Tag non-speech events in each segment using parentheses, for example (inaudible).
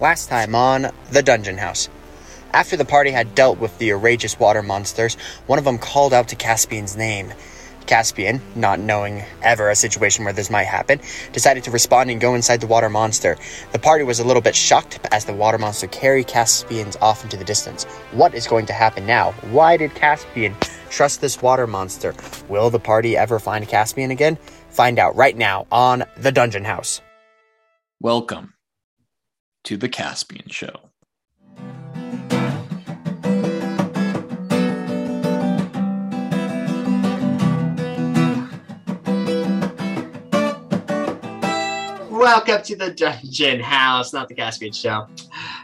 Last time on The Dungeon House. After the party had dealt with the outrageous water monsters, one of them called out to Caspian's name. Caspian, not knowing ever a situation where this might happen, decided to respond and go inside the water monster. The party was a little bit shocked as the water monster carried Caspian's off into the distance. What is going to happen now? Why did Caspian trust this water monster? Will the party ever find Caspian again? Find out right now on The Dungeon House. Welcome to the Caspian Show. Welcome to the Dungeon House, not the Caspian Show.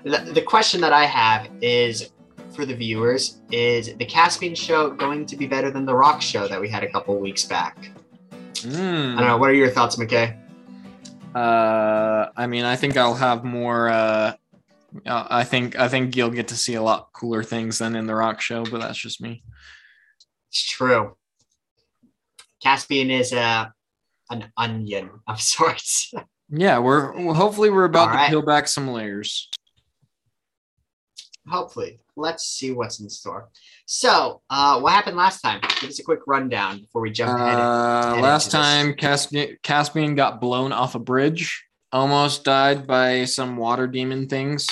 The, the question that I have is for the viewers is the Caspian Show going to be better than the Rock Show that we had a couple weeks back? Hmm. I don't know. What are your thoughts, McKay? Uh, I mean, I think I'll have more. Uh, uh, I think I think you'll get to see a lot cooler things than in the Rock Show, but that's just me. It's true. Caspian is a an onion of (laughs) sorts. Yeah, we're well, hopefully we're about All to right. peel back some layers. Hopefully, let's see what's in store. So, uh, what happened last time? Give us a quick rundown before we jump ahead. Uh, last time, Caspian, Caspian got blown off a bridge, almost died by some water demon things.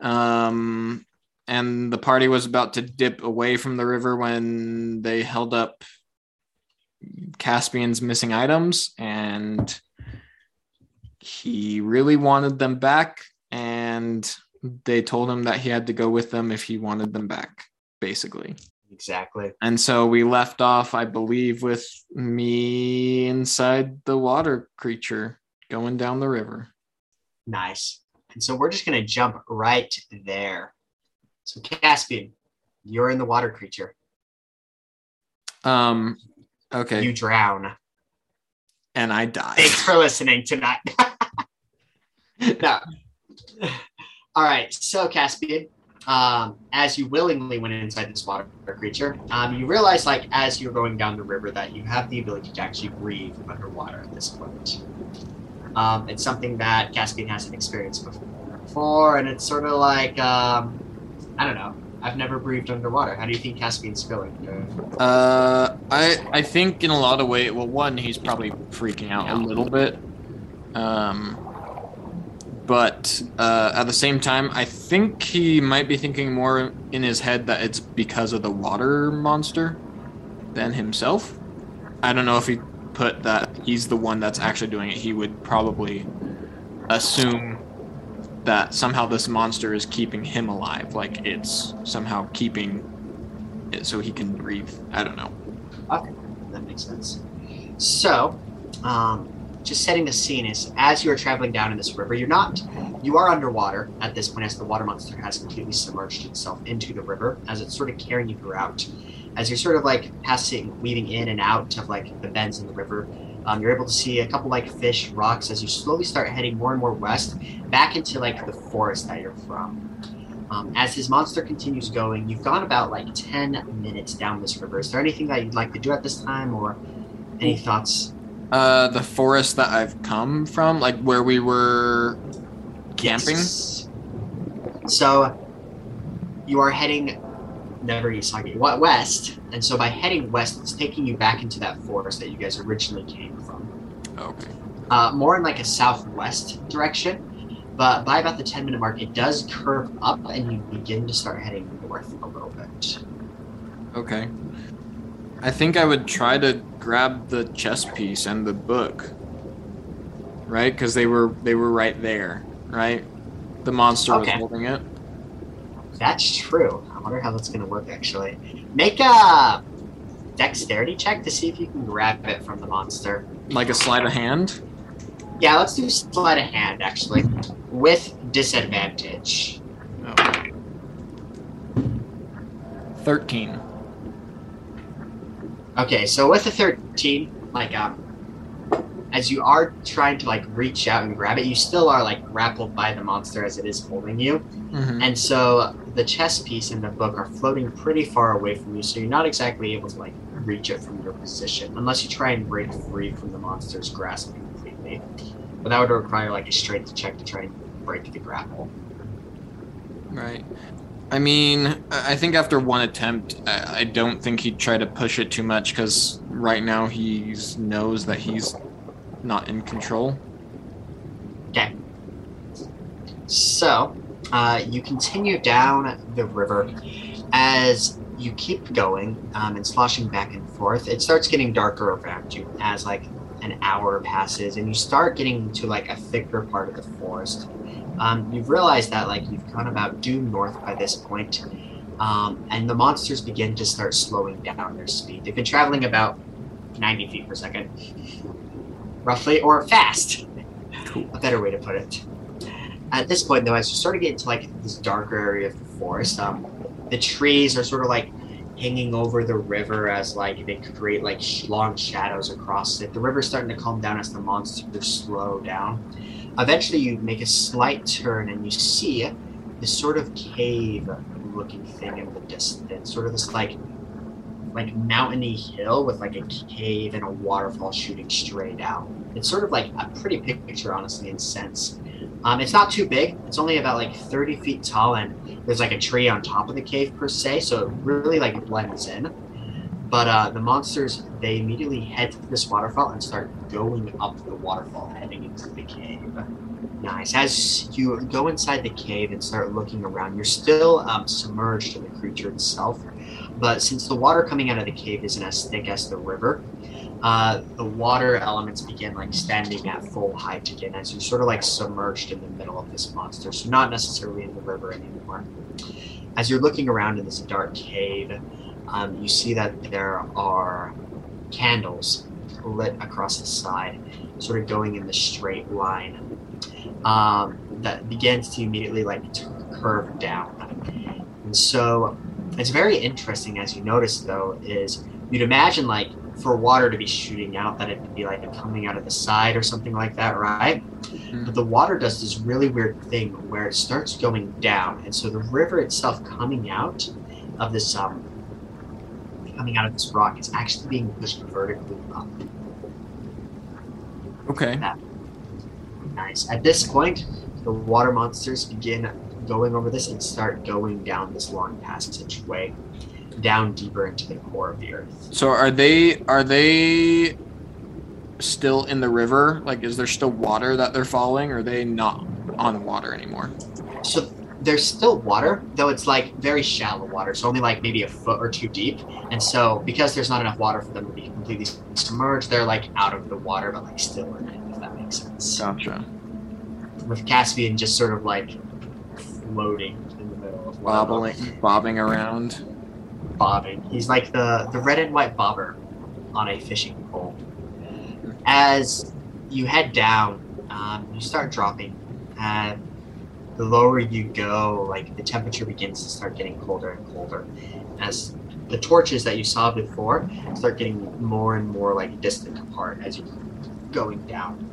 Um, and the party was about to dip away from the river when they held up Caspian's missing items, and he really wanted them back. And they told him that he had to go with them if he wanted them back, basically. Exactly. And so we left off, I believe, with me inside the water creature going down the river. Nice. And so we're just going to jump right there. So, Caspian, you're in the water creature. Um, okay. You drown. and I die. Thanks for listening tonight. (laughs) no. (laughs) All right. So, Caspian, um, as you willingly went inside this water creature, um, you realize, like, as you're going down the river, that you have the ability to actually breathe underwater at this point. Um, it's something that Caspian hasn't experienced before, and it's sort of like, um, I don't know. I've never breathed underwater. How do you think Caspian's feeling? Uh, I I think in a lot of ways. Well, one, he's probably freaking out a little bit. Um, but uh, at the same time, I think he might be thinking more in his head that it's because of the water monster than himself. I don't know if he put that he's the one that's actually doing it. He would probably assume that somehow this monster is keeping him alive, like it's somehow keeping it so he can breathe. I don't know. Okay, that makes sense. So, um, just setting the scene is as you are traveling down in this river, you're not, you are underwater at this point as the water monster has completely submerged itself into the river as it's sort of carrying you throughout. As you're sort of like passing, weaving in and out of like the bends in the river, um, you're able to see a couple like fish, rocks as you slowly start heading more and more west back into like the forest that you're from. Um, as his monster continues going, you've gone about like 10 minutes down this river. Is there anything that you'd like to do at this time or any thoughts? Uh, the forest that I've come from, like where we were camping. Yes. So you are heading never east, sorry, what west, and so by heading west, it's taking you back into that forest that you guys originally came from. Okay. uh, more in like a southwest direction. But by about the 10 minute mark, it does curve up and you begin to start heading north a little bit. Okay. I think I would try to grab the chess piece and the book. Right? Because they were they were right there, right? The monster was holding it. That's true. I wonder how that's going to work actually. Make a dexterity check to see if you can grab it from the monster. Like a sleight of hand. Yeah, let's do sleight of hand actually with disadvantage. Oh. Thirteen. Okay, so with the 13, like, um, as you are trying to, like, reach out and grab it, you still are, like, grappled by the monster as it is holding you. Mhm. And so the chess piece and the book are floating pretty far away from you, so you're not exactly able to, like, reach it from your position unless you try and break free from the monster's grasp completely. But that would require, like, a strength check to try and break the grapple. Right. I mean, I think after one attempt, I, I don't think he'd try to push it too much because right now he knows that he's not in control. Okay. So, uh, you continue down the river. As you keep going um, and sloshing back and forth, it starts getting darker around you as like an hour passes, and you start getting to like a thicker part of the forest. Um, you've realized that like you've gone about due north by this point, um, and the monsters begin to start slowing down their speed. They've been traveling about 90 feet per second, roughly, or fast. Cool. A better way to put it. At this point, though, as you start to get into like this darker area of the forest, um, the trees are sort of like hanging over the river as like they create like sh- long shadows across it. The river's starting to calm down as the monsters slow down. Eventually, you make a slight turn and you see this sort of cave-looking thing in the distance, sort of this like like mountainy hill with like a cave and a waterfall shooting straight out. It's sort of like a pretty picture, honestly, in sense. Um, it's not too big. It's only about like 30 feet tall, and there's like a tree on top of the cave per se, so it really like blends in. But uh, the monsters they immediately head to this waterfall and start going up the waterfall, heading into the cave. Nice. As you go inside the cave and start looking around, you're still um, submerged in the creature itself. But since the water coming out of the cave isn't as thick as the river, uh, the water elements begin like standing at full height again as you're sort of like submerged in the middle of this monster. So not necessarily in the river anymore. As you're looking around in this dark cave, um, you see that there are candles lit across the side, sort of going in the straight line. Um, that begins to immediately like curve down. And so it's very interesting as you notice though is you'd imagine like for water to be shooting out that it'd be like coming out of the side or something like that right but the water does this really weird thing where it starts going down and so the river itself coming out of this um coming out of this rock is actually being pushed vertically up Okay. nice at this point the water monsters begin going over this and start going down this long passageway down deeper into the core of the earth So are they are they still in the river? Like, is there still water that they're following? Or are they not on water anymore? So there's still water, though it's like very shallow water, so only like maybe a foot or two deep. And so because there's not enough water for them to be completely submerged, they're like out of the water, but like still in it, if that makes sense. Gotcha. With Caspian just sort of like floating in the middle of. Bobbling, bobbing around. bobbing. He's like the the red and white bobber on a fishing pole. As you head down, um, you start dropping. And the lower you go, like the temperature begins to start getting colder and colder. As the torches that you saw before start getting more and more like distant apart as you're going down.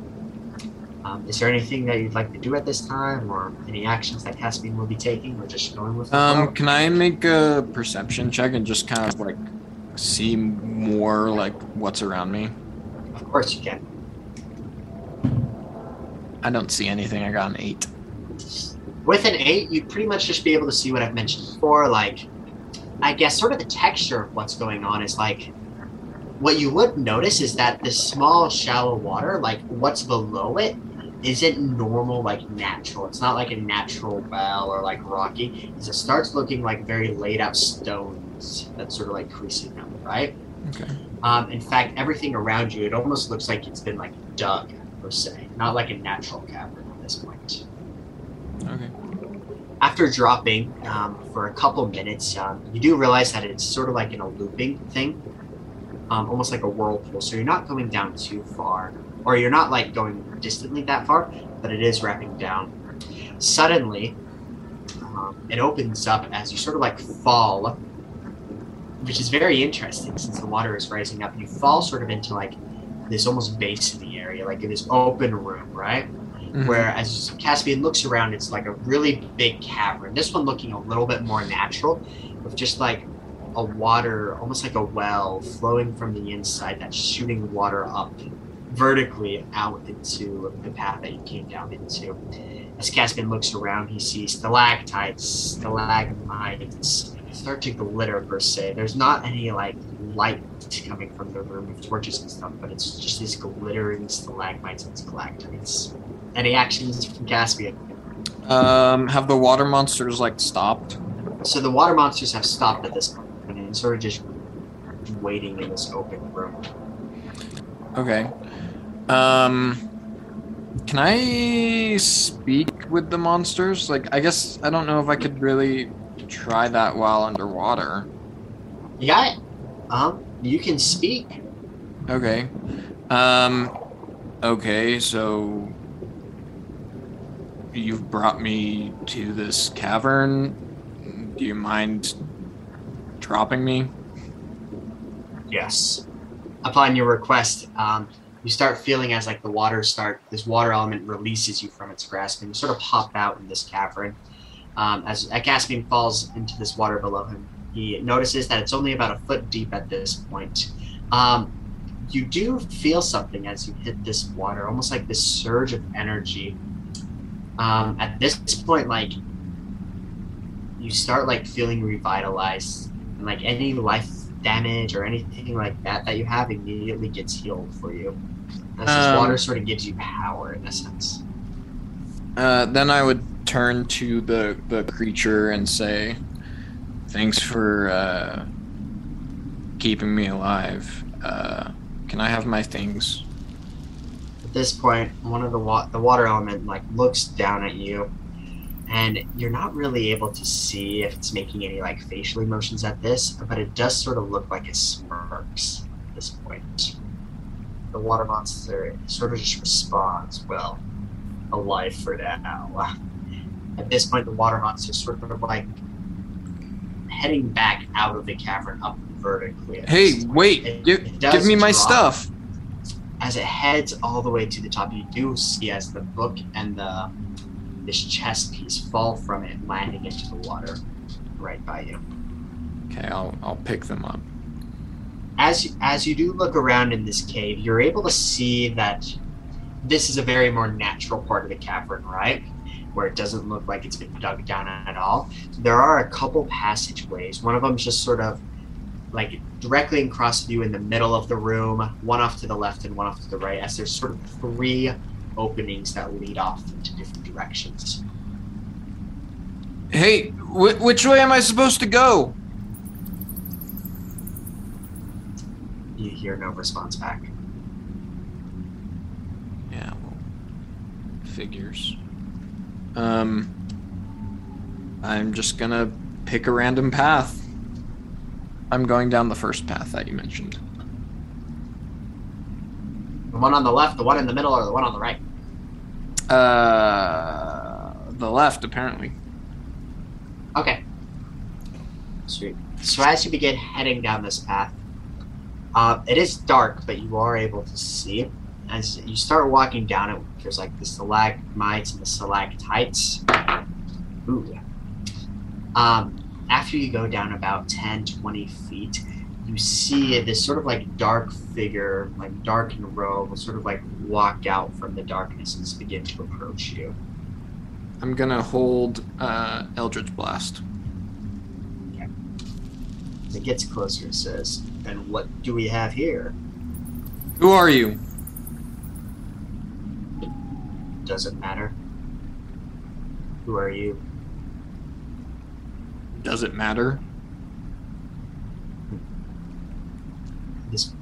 Um, is there anything that you'd like to do at this time, or any actions that Caspian will be taking, or just going with? Um, can I make a perception check and just kind of like see more like what's around me? Of course you can. I don't see anything. I got an eight. With an eight, you'd pretty much just be able to see what I've mentioned before. Like, I guess sort of the texture of what's going on is like, what you would notice is that the small, shallow water, like what's below it, isn't normal, like natural. It's not like a natural well or like rocky. It starts looking like very laid out stones that's sort of like creasing them, right? Okay. Um, in fact, everything around you, it almost looks like it's been like dug per se, not like a natural cavern at this point Okay. after dropping um, for a couple minutes, um, you do realize that it's sort of like in a looping thing, um, almost like a whirlpool. So you're not going down too far, or you're not like going distantly that far, but it is wrapping down. Suddenly, um, it opens up as you sort of like fall, which is very interesting since the water is rising up. You fall sort of into like this almost basiny area, like in this open room, right? Mhm. where as Caspian looks around, it's like a really big cavern. This one looking a little bit more natural, with just like a water, almost like a well flowing from the inside that's shooting water up vertically out into the path that you came down into. As Caspian looks around, he sees stalactites, stalagmites start to glitter per se. There's not any like light coming from the room of torches and stuff, but it's just these glittering stalagmites and stalactites. Any actions from Caspian? Um, have the water monsters like stopped? So the water monsters have stopped at this point and sort of just waiting in this open room. Okay. Um, can I speak with the monsters? Like, I guess I don't know if I could really try that while underwater. You got it. Um, you can speak. Okay. Um, okay, so you've brought me to this cavern. Do you mind dropping me? Yes. Upon your request, um, you start feeling as like the water start this water element releases you from its grasp and you sort of pop out in this cavern um, as Caspian falls into this water below him he notices that it's only about a foot deep at this point um, you do feel something as you hit this water almost like this surge of energy um, at this point like you start like feeling revitalized and like any life damage or anything like that that you have immediately gets healed for you. As this Um, water sort of gives you power in a sense. Uh, then I would turn to the the creature and say, "Thanks for uh, keeping me alive. Uh, can I have my things?" At this point, one of the wa- the water element like looks down at you, and you're not really able to see if it's making any like facial emotions at this, but it does sort of look like it smirks at this point. The water monster sort of just responds, "Well, alive for now." At this point, the water monster sort of like heading back out of the cavern up vertically. Hey, wait! It- Give, it give me my drop. stuff. As it heads all the way to the top, you do see as the book and the this chest piece fall from it, landing into the water right by you. Okay, I'll I'll pick them up. As you- as you do look around in this cave, you're able to see that this is a very more natural part of the cavern, right? Where it doesn't look like it's been dug down at all. There are a couple passageways. One of them's just sort of like directly across view in the middle of the room, one off to the left and one off to the right, as there's sort of three openings that lead off into different directions. Hey, wh- which way am I supposed to go? You hear no response back. Yeah, well, figures. Um, I'm just gonna pick a random path. I'm going down the first path that you mentioned. The one on the left, the one in the middle, or the one on the right? Uh, the left, apparently. Okay. Sweet. So as you begin heading down this path, uh, it is dark, but you are able to see. As you start walking down it, there's like the stalagmites and the stalactites. Ooh. Um, after you go down about 10, 20 feet, you see this sort of like dark figure, like dark in robe, will sort of like walk out from the darkness and begin to approach you. I'm gonna hold uh, Eldritch Blast. As it gets closer, it says, And what do we have here? Who are you? Doesn't matter. Who are you? Does it matter? This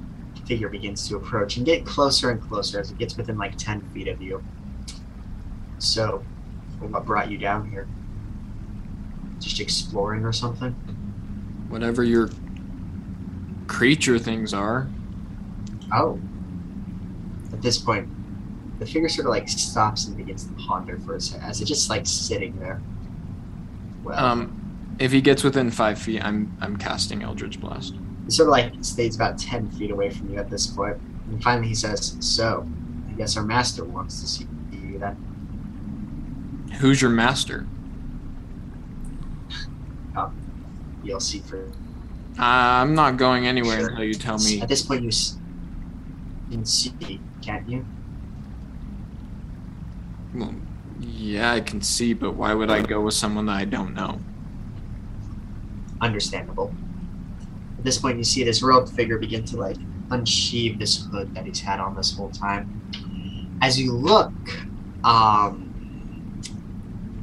figure begins to approach and get closer and closer as it gets within like 10 feet of you. So, what brought you down here? Just exploring or something? Whatever your creature things are. Oh. At this point, the figure sort of like stops and begins to ponder for a second as it's just like sitting there. Well, Um, if he gets within five feet, I'm I'm casting Eldritch Blast. He sort of like stays about 10 feet away from you at this point. And finally he says, So, I guess our master wants to see you then. Who's your master? You'll see for. Uh, I'm not going anywhere Sure. until you tell me. At this point, you can see, can't you? Well, Yeah, I can see, but why would I go with someone that I don't know? Understandable. At this point, you see this robed figure begin to like unsheathe this hood that he's had on this whole time. As you look, um,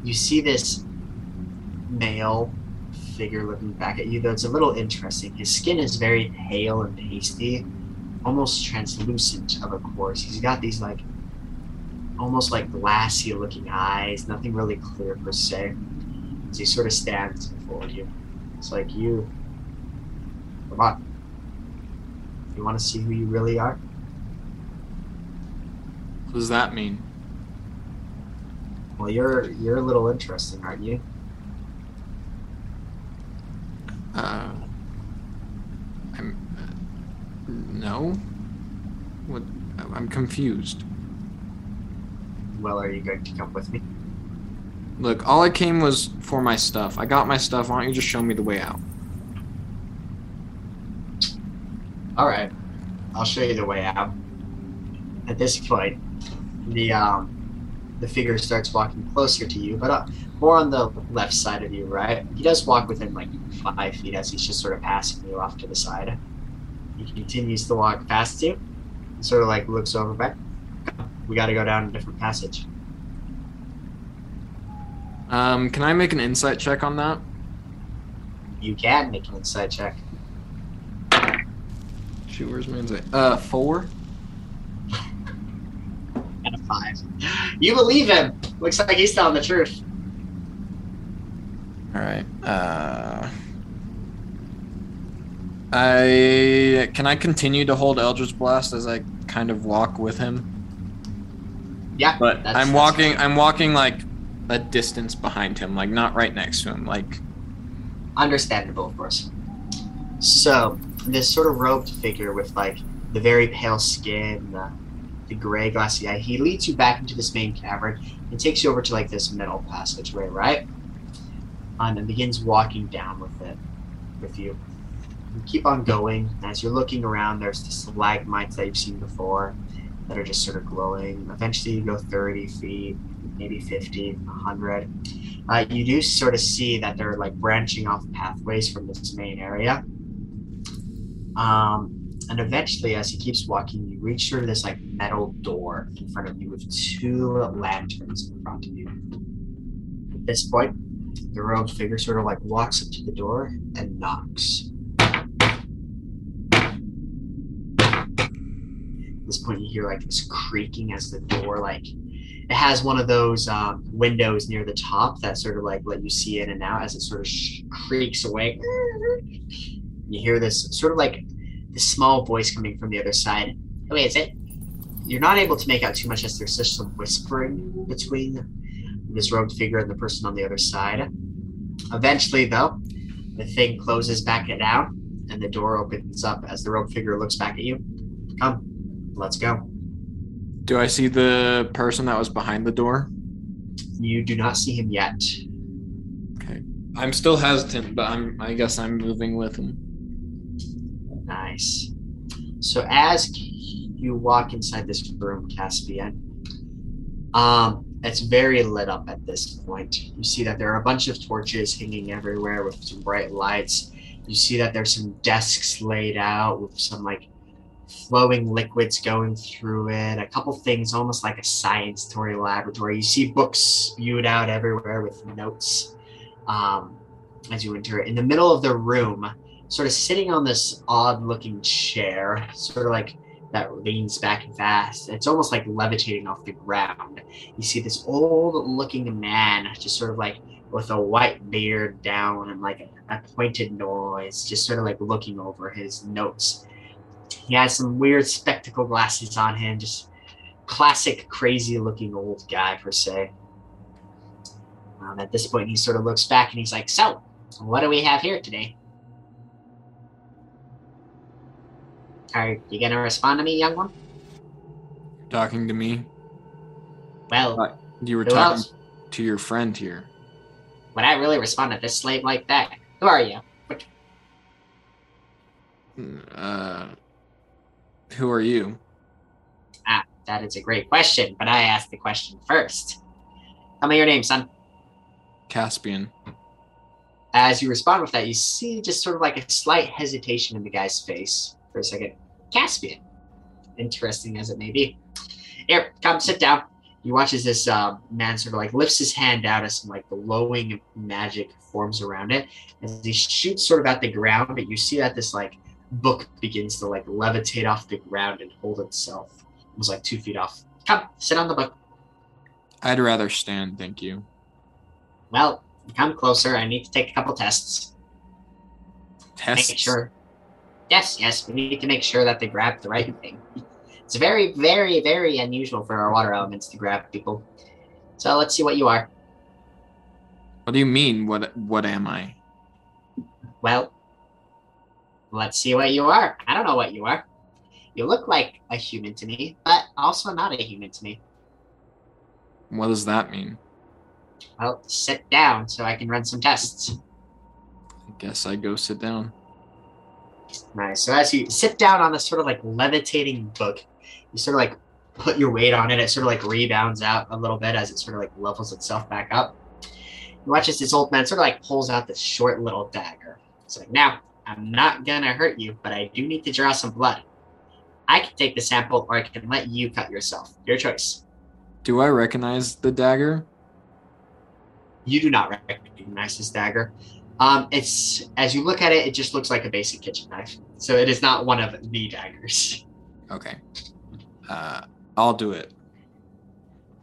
you see this male figure looking back at you, though it's a little interesting. His skin is very pale and pasty, almost translucent of a course. He's got these like almost like glassy looking eyes, nothing really clear per se. As he sort of stands before you. It's like you come on. You wanna see who you really are? What does that mean? Well you're you're a little interesting, aren't you? Uh, I'm. Uh, no. What? I'm confused. Well, are you going to come with me? Look, all I came was for my stuff. I got my stuff. Why don't you just show me the way out? Alright. I'll show you the way out. At this point, the um the figure starts walking closer to you, but uh, more on the left side of you, right? He does walk within like five feet as he's just sort of passing you off to the side. He continues to walk past you, and sort of like looks over back. We got to go down a different passage. Um, can I make an insight check on that? You can make an insight check. Shoot, where's my insight? Uh, four. (laughs) And a five. You believe him. Looks like he's telling the truth. All right. Uh, I can I continue to hold Eldritch Blast as I kind of walk with him, Yeah, but that's- I'm walking. fine. I'm walking like a distance behind him, like not right next to him. Like Understandable, of course. So, this sort of robed figure with like the very pale skin, the, the gray glassy eye, he leads you back into this main cavern and takes you over to like this middle passageway, right? Um, and begins walking down with it, with you. You keep on going. As you're looking around, there's the stalagmites that you've seen before that are just sort of glowing. Eventually, you go 30 feet, maybe 50, 100 uh, you do sort of see that they're like branching off pathways from this main area. Um, and eventually, as he keeps walking, you reach of this like metal door in front of you with two lanterns in front of you. At this point, the robed figure sort of like walks up to the door and knocks. At this point, you hear like this creaking as the door like it has one of those um, windows near the top that sort of like let you see in and out as it sort of sh- creaks away. You hear this sort of like this small voice coming from the other side. Oh, wait, is it? You're not able to make out too much as there's just some whispering between this robed figure and the person on the other side. Eventually, though, the thing closes back it out and the door opens up as the robed figure looks back at you. Come, let's go. Do I see the person that was behind the door? You do not see him yet. Okay. I'm still hesitant, but I'm. I guess I'm moving with him. Nice. So as you walk inside this room, Caspian, um, it's very lit up at this point. You see that there are a bunch of torches hanging everywhere with some bright lights. You see that there's some desks laid out with some like flowing liquids going through it. A couple things almost like a science story laboratory. You see books spewed out everywhere with notes um, as you enter. it. In the middle of the room, sort of sitting on this odd looking chair, sort of like that leans back fast. It's almost like levitating off the ground. You see this old looking man, just sort of like with a white beard down and like a, a pointed nose, just sort of like looking over his notes. He has some weird spectacle glasses on him, just classic crazy looking old guy per se. Um, at this point, he sort of looks back and he's like, So, what do we have here today? Are you gonna respond to me, young one? Talking to me. Well, Right. You were talking else? to your friend here. Would I really respond to this slave like that? Who are you? Uh, who are you? Ah, that is a great question, but I asked the question first. Tell me your name, son. Caspian. As you respond with that, you see just sort of like a slight hesitation in the guy's face for a second. Caspian. Interesting as it may be. Here, come sit down. He watches this uh, man sort of like lifts his hand out as some like glowing magic forms around it. As he shoots sort of at the ground, but you see that this like book begins to like levitate off the ground and hold itself. It was like two feet off. Come, sit on the book. I'd rather stand, thank you. Well, come closer. I need to take a couple tests. Tests. Make sure. Yes, yes, we need to make sure that they grab the right thing. It's very, very, very unusual for our water elements to grab people. So let's see what you are. What do you mean? What what am I? Well, let's see what you are. I don't know what you are. You look like a human to me, but also not a human to me. What does that mean? Well, sit down so I can run some tests. I guess I go sit down. Nice. So as you sit down on this sort of like levitating book, you sort of like put your weight on it. It sort of like rebounds out a little bit as it sort of like levels itself back up. You watch as this old man sort of like pulls out this short little dagger. It's like, now, I'm not gonna hurt you, but I do need to draw some blood. I can take the sample or I can let you cut yourself. Your choice. Do I recognize the dagger? You do not recognize this dagger. Um, it's as you look at it, it just looks like a basic kitchen knife. So it is not one of the daggers. Okay. Uh, I'll do it.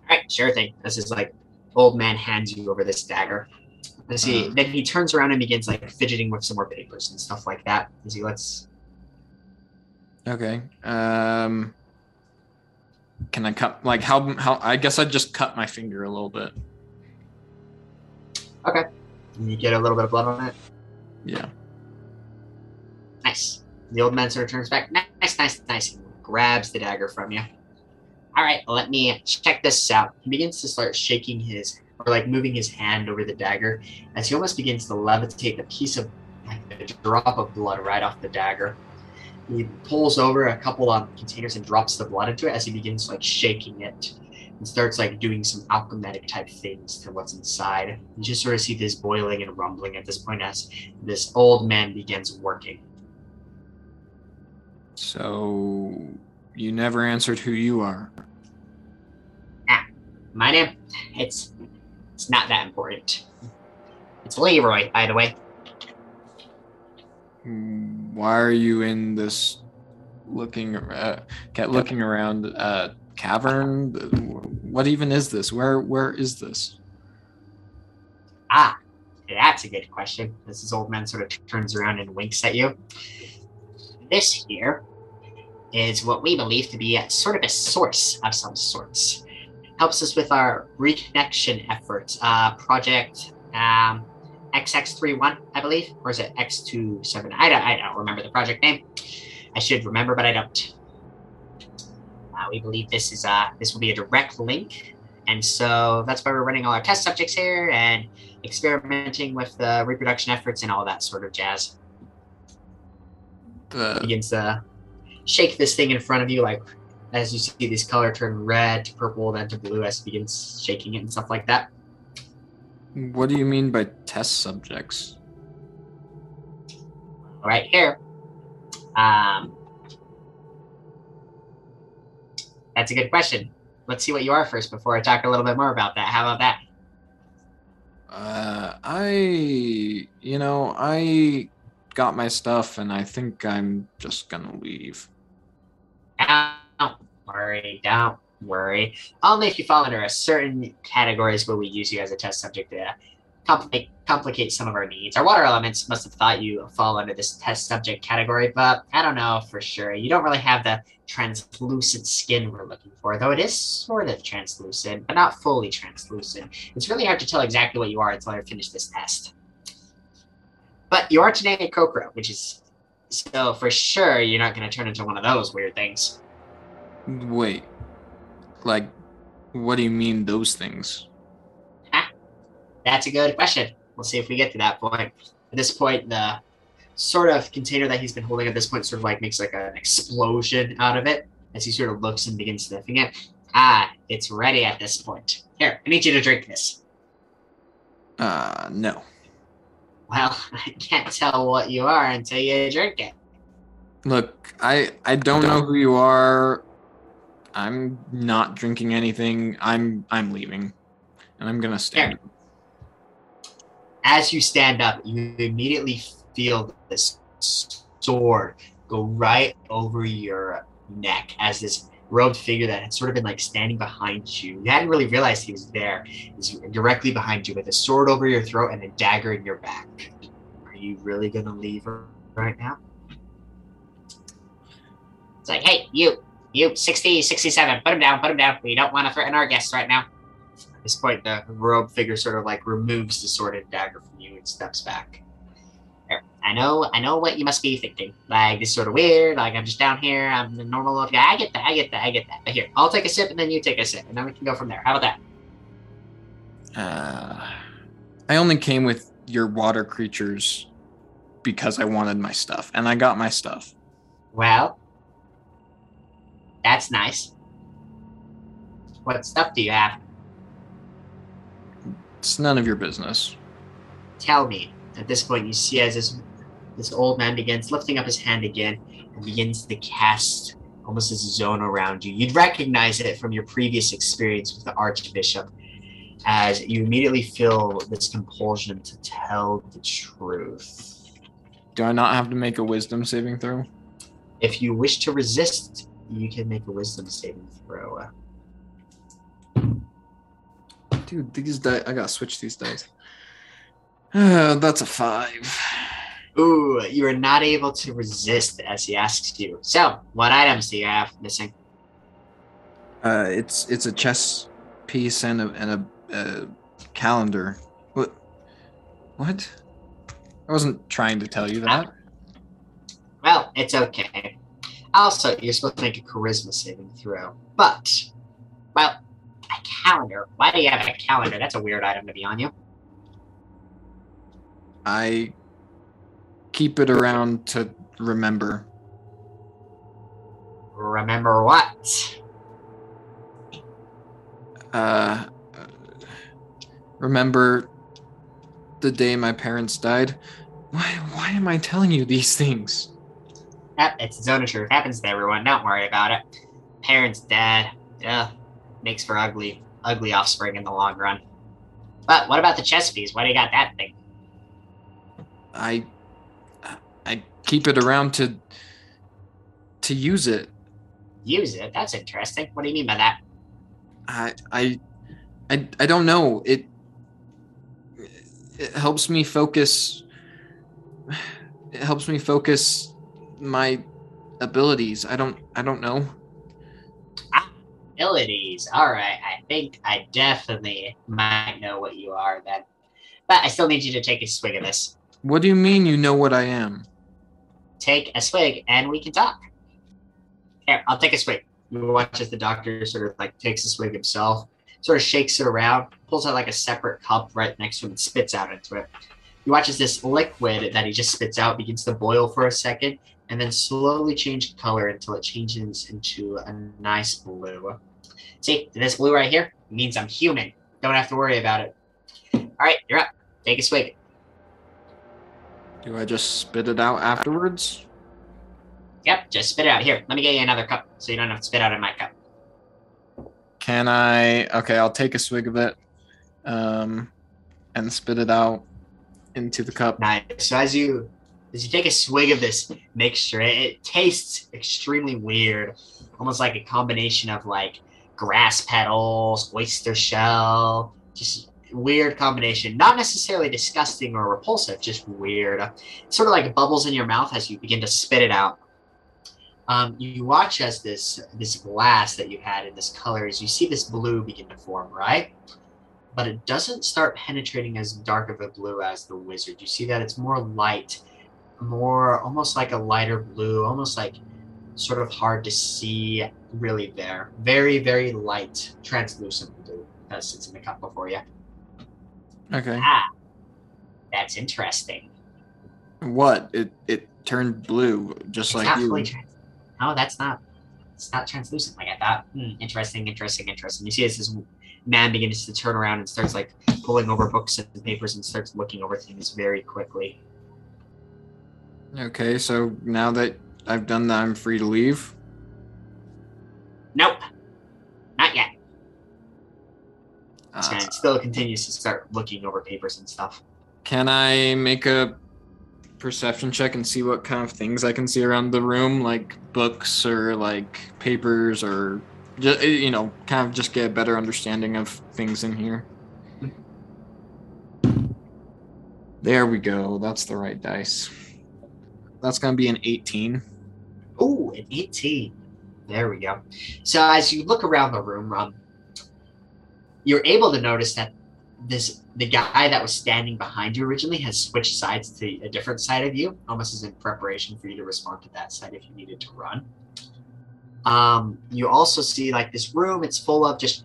All right, sure thing. This is like old man hands you over this dagger. Let's see. Uh. Then he turns around and begins like fidgeting with some more papers and stuff like that. As he lets Okay. Um, can I cut like how how? I guess I'd just cut my finger a little bit. Okay. And you get a little bit of blood on it. Yeah. Nice. The old man sort of turns back. Nice, nice, nice. Grabs the dagger from you. All right, let me check this out. He begins to start shaking his, or like moving his hand over the dagger as he almost begins to levitate the piece of, like a drop of blood right off the dagger. He pulls over a couple of containers and drops the blood into it as he begins like shaking it and starts like doing some alchemic type things to what's inside. You just sort of see this boiling and rumbling at this point as this old man begins working. So you never answered who you are. Ah, my name? It's it's not that important. It's Leroy, by the way. Why are you in this looking uh, looking around uh, cavern? What even is this? Where where is this? Ah, that's a good question. This is old man sort of turns around and winks at you. This here is what we believe to be a sort of a source of some sorts. Helps us with our reconnection efforts. Uh, project um, XX31, I believe, or is it X27? I don't, I don't remember the project name. I should remember, but I don't. Uh, we believe this is uh, this will be a direct link, and so that's why we're running all our test subjects here and experimenting with the reproduction efforts and all that sort of jazz. The Begins to shake this thing in front of you, like as you see this color turn red to purple, then to blue as he begins shaking it and stuff like that. what do you mean by test subjects? right here. Um, that's a good question. Let's see what you are first before I talk a little bit more about that. How about that? Uh, I you know I got my stuff and I think I'm just gonna leave. Don't worry, don't worry. Only if you fall under a certain categories will we use you as a test subject to complicate complicate some of our needs. Our water elements must have thought you fall under this test subject category, but I don't know for sure. You don't really have the translucent skin we're looking for, though it is sort of translucent, but not fully translucent. It's really hard to tell exactly what you are until I finish this test. But you are today a Kokoro, which is so for sure you're not going to turn into one of those weird things. Wait, like, what do you mean those things? That's a good question. We'll see if we get to that point. At this point, the sort of container that he's been holding at this point sort of like makes like an explosion out of it as he sort of looks and begins sniffing it. Ah, it's ready at this point. Here, I need you to drink this. Uh, no. Well, (laughs) I can't tell what you are until you drink it. Look, I I don't know who you are. I'm not drinking anything. I'm I'm leaving, and I'm gonna stand. As you stand up, you immediately feel this sword go right over your neck as this robed figure that had sort of been like standing behind you. You hadn't really realized he was there. Is directly behind you with a sword over your throat and a dagger in your back. Are you really gonna leave her right now? It's like, hey, you, you, 60, 67, put him down, put him down. We don't want to threaten our guests right now. At this point, the robe figure sort of like removes the sword and dagger from you and steps back. There. I know, I know what you must be thinking. Like, this is sort of weird. Like, I'm just down here. I'm the normal old guy. I get that. I get that. I get that. But here, I'll take a sip and then you take a sip, and then we can go from there. How about that? Uh, I only came with your water creatures because I wanted my stuff, and I got my stuff. Well, that's nice. What stuff do you have? It's none of your business. Tell me. At this point, you see as this this old man begins lifting up his hand again and begins to cast almost this zone around you. You'd recognize it from your previous experience with the Archbishop, as you immediately feel this compulsion to tell the truth. Do I not have to make a wisdom saving throw? If you wish to resist you can make a wisdom saving throw. Dude, these dice, I gotta switch these dice. Uh, (sighs) that's a five. Ooh, you are not able to resist as he asks you. So, what items do you have missing? Uh, it's it's a chess piece and a and a, a calendar. What? What? I wasn't trying to tell you that. Well, it's okay. Also, you're supposed to make a charisma saving throw. But, well, a calendar. Why do you have a calendar? That's a weird item to be on you. I keep it around to remember. Remember what? Uh, remember the day my parents died. Why? Why am I telling you these things? Yep, it's its own truth. Happens to everyone. Don't worry about it. Parents dead. Yeah, makes for ugly, ugly offspring in the long run. But what about the chess piece? Why do you got that thing? I, I keep it around to, to use it. Use it? That's interesting. What do you mean by that? I, I, I, I don't know. It, it helps me focus. It helps me focus my abilities. I don't I don't know. Abilities. All right. I think I definitely might know what you are then. But I still need you to take a swig of this. What do you mean you know what I am? Take a swig and we can talk. Here, I'll take a swig. You watch as the doctor sort of like takes a swig himself, sort of shakes it around, pulls out like a separate cup right next to him and spits out into it. You watch as this liquid that he just spits out begins to boil for a second and then slowly change color until it changes into a nice blue. See, this blue right here means I'm human. Don't have to worry about it. All right, you're up. Take a swig. Do I just spit it out afterwards? Yep, just spit it out. Here, let me get you another cup so you don't have to spit out in my cup. Can I? Okay, I'll take a swig of it um, and spit it out into the cup. Nice. So as you as you take a swig of this mixture, it, it tastes extremely weird, almost like a combination of like grass petals, oyster shell, just weird combination. Not necessarily disgusting or repulsive, just weird. Sort of like bubbles in your mouth as you begin to spit it out. Um, you watch as this this glass that you had in this color, as you see this blue begin to form, right? But it doesn't start penetrating as dark of a blue as the wizard. You see that it's more light more almost like a lighter blue, almost like sort of hard to see really there. Very, very light, translucent blue that sits in the cup before you. Okay. Ah, that's interesting. What? It it turned blue, just it's like you. trans- no, that's not. It's not translucent like I thought. Hmm, interesting, interesting, interesting. You see, this man begins to turn around and starts like pulling over books and papers and starts looking over things very quickly. Okay, so now that I've done that, I'm free to leave. Nope, not yet. This Uh, guy still continues to start looking over papers and stuff. can I make a perception check and see what kind of things I can see around the room, like books or like papers or just, you know, kind of just get a better understanding of things in here? There we go. That's the right dice. That's gonna be an 18. Oh, an 18. There we go. So as you look around the room, um, you're able to notice that this the guy that was standing behind you originally has switched sides to a different side of you, almost as in preparation for you to respond to that side if you needed to run. Um, you also see like this room, it's full of just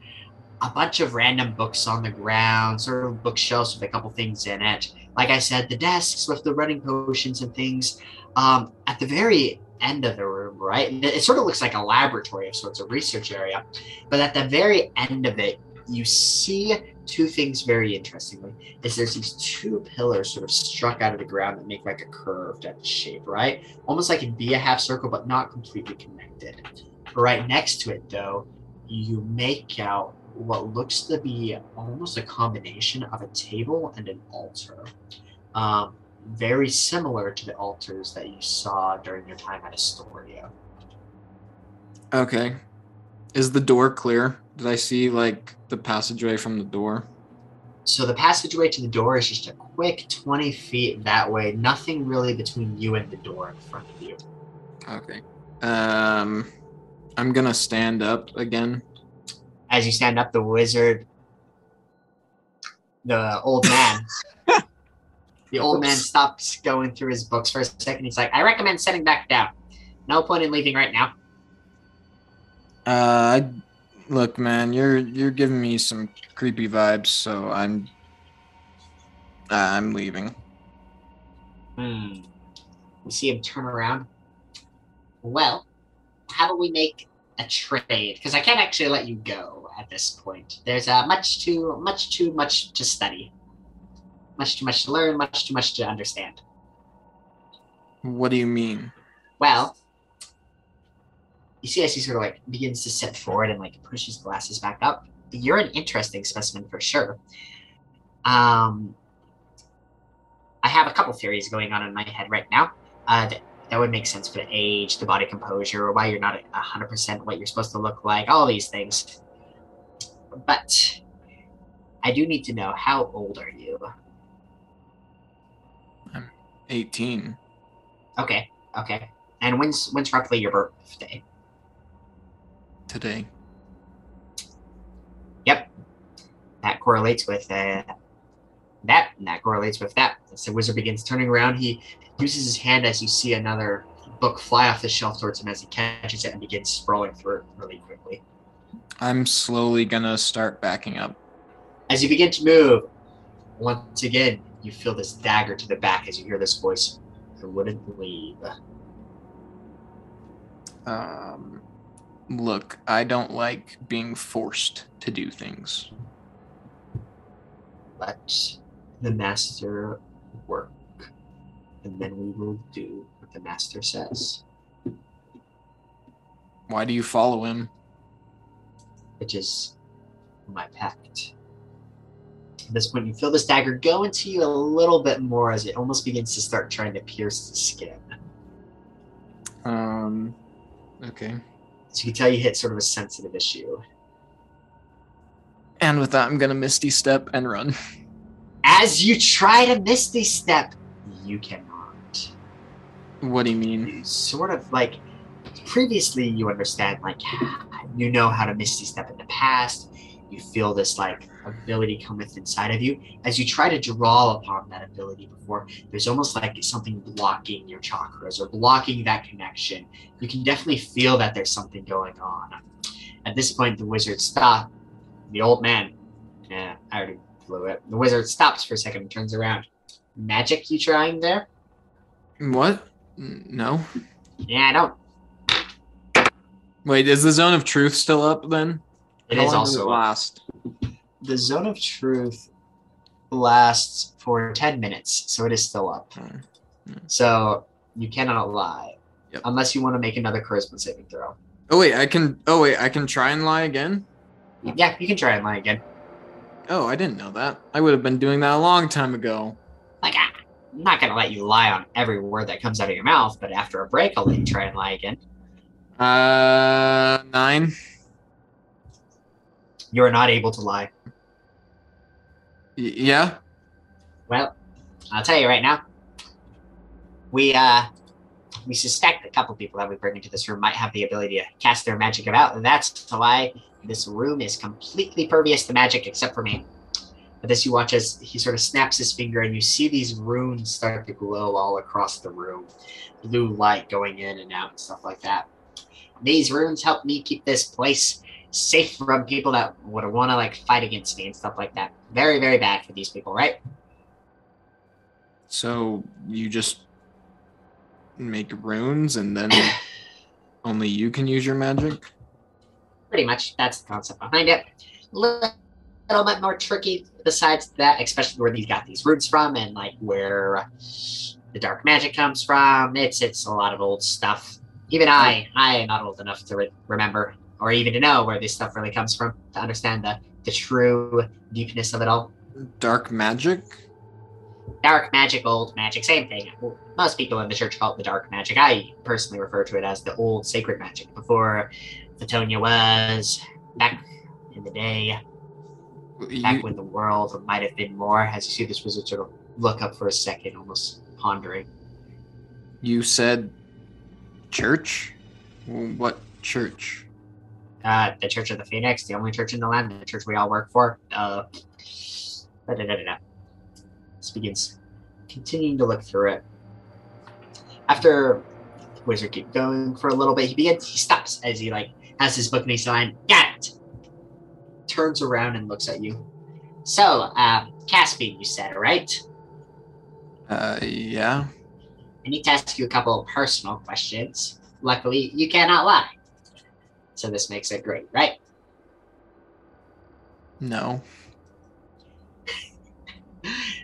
a bunch of random books on the ground, sort of bookshelves with a couple things in it. Like I said, the desks with the running potions and things. Um, at the very end of the room, right? It it sort of looks like a laboratory of sorts, a research area. But at the very end of it, you see two things very interestingly. Is there's these two pillars sort of struck out of the ground that make like a curved shape, right? Almost like it'd be a half circle, but not completely connected. Right next to it, though, you make out what looks to be almost a combination of a table and an altar. Um, very similar to the altars that you saw during your time at Astoria. Okay. Is the door clear? Did I see like the passageway from the door? So the passageway to the door is just a quick 20 feet that way. Nothing really between you and the door in front of you. Okay. Um, I'm gonna stand up again. As you stand up, the wizard, the old man, (laughs) the old man stops going through his books for a second. He's like, I recommend sitting back down. No point in leaving right now. Uh, look, man, you're you're giving me some creepy vibes, so I'm uh, I'm leaving. Hmm. You see him turn around. Well, how about we make a trade? Because I can't actually let you go at this point. There's uh, much too much too much to study, much too much to learn, much too much to understand. What do you mean? Well, you see as he sort of like begins to sit forward and like push his glasses back up. You're an interesting specimen for sure. Um, I have a couple theories going on in my head right now. Uh, that, that would make sense for the age, the body composure, or why you're not a hundred percent what you're supposed to look like. All these things. But I do need to know how old are you? 18. Okay, okay. And when's when's roughly your birthday? Today. Yep. That correlates with uh, that, and that correlates with that. As the wizard begins turning around, he uses his hand as you see another book fly off the shelf towards him as he catches it and begins scrolling through it really quickly. I'm slowly gonna start backing up. As you begin to move, once again, you feel this dagger to the back as you hear this voice. I wouldn't leave. Um, look, I don't like being forced to do things. Let the master work, and then we will do what the master says. Why do you follow him? which is my pact. At this point, you feel this dagger go into you a little bit more as it almost begins to start trying to pierce the skin. Um, okay. So you can tell you hit sort of a sensitive issue. And with that, I'm gonna misty step and run. As you try to misty step, you cannot. What do you mean? You sort of like previously, you understand like (sighs) you know how to misty step in the past. You feel this like ability come with inside of you. As you try to draw upon that ability before, there's almost like something blocking your chakras or blocking that connection. You can definitely feel that there's something going on. At this point, the wizard stops. The old man, yeah, I already blew it. The wizard stops for a second and turns around. Magic you trying there? What? No. Yeah, I don't. Wait, is the zone of truth still up then? It How is long does also it last. the zone of truth lasts for 10 minutes, so it is still up. Hmm. So you cannot lie. Yep. Unless you want to make another charisma saving throw. Oh wait, I can. Oh wait, I can try and lie again. Yeah, you can try and lie again. Oh, I didn't know that. I would have been doing that a long time ago. Like, ah, I'm not going to let you lie on every word that comes out of your mouth, but after a break, I'll let you try and lie again. Uh, nine. You are not able to lie. Y- yeah. Well, I'll tell you right now. We uh we suspect a couple people that we bring into this room might have the ability to cast their magic about, and that's why this room is completely pervious to magic except for me. But this you watch as he sort of snaps his finger and you see these runes start to glow all across the room. Blue light going in and out and stuff like that. These runes help me keep this place safe from people that would want to like fight against me and stuff like that. Very, very bad for these people, right? So you just make runes and then (coughs) only you can use your magic? pretty much that's the concept behind it. Little, little bit more tricky besides that, especially where these got these roots from and like where the dark magic comes from. It's it's a lot of old stuff. Even I, I am not old enough to re- remember or even to know where this stuff really comes from to understand the the true deepness of it all. Dark magic? Dark magic, old magic, same thing. Most people in the church call it the dark magic. I personally refer to it as the old sacred magic before Fatonia was back in the day. back You, when the world might have been more, as you see this wizard sort of look up for a second, almost pondering. you said church? What church? Uh, the Church of the Phoenix, the only church in the land, the church we all work for. Uh, da-da-da-da-da. This begins continuing to look through it. After wizard keep going for a little bit, he begins. He stops as he like has his book and he's line. Got it. Turns around and looks at you. So, uh, Caspian, you said, right? Uh, yeah. I need to ask you a couple of personal questions. Luckily, you cannot lie. So this makes it great, right? No. (laughs)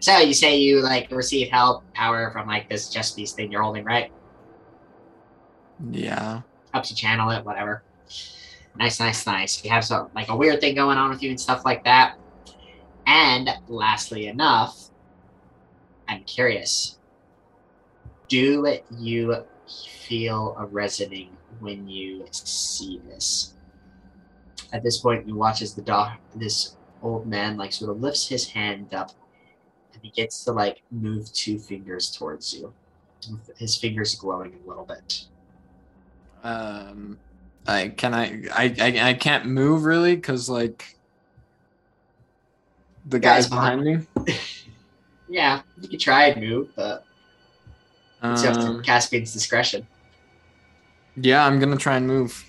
So you say you like receive help, power from like this just these thing you're holding, right? Yeah. Helps you channel it, whatever. Nice, nice, nice. You have some like a weird thing going on with you and stuff like that. And lastly enough, I'm curious. Do you feel a resonating when you see this? At this point, you watch as the doc, this old man, like sort of lifts his hand up, and he gets to like move two fingers towards you. His fingers glowing a little bit. Um, I can I I I, I can't move really because like the Guys guys behind me. (laughs) Yeah, you could try and move, but it's up to Um, Caspian's discretion. Yeah, I'm gonna try and move.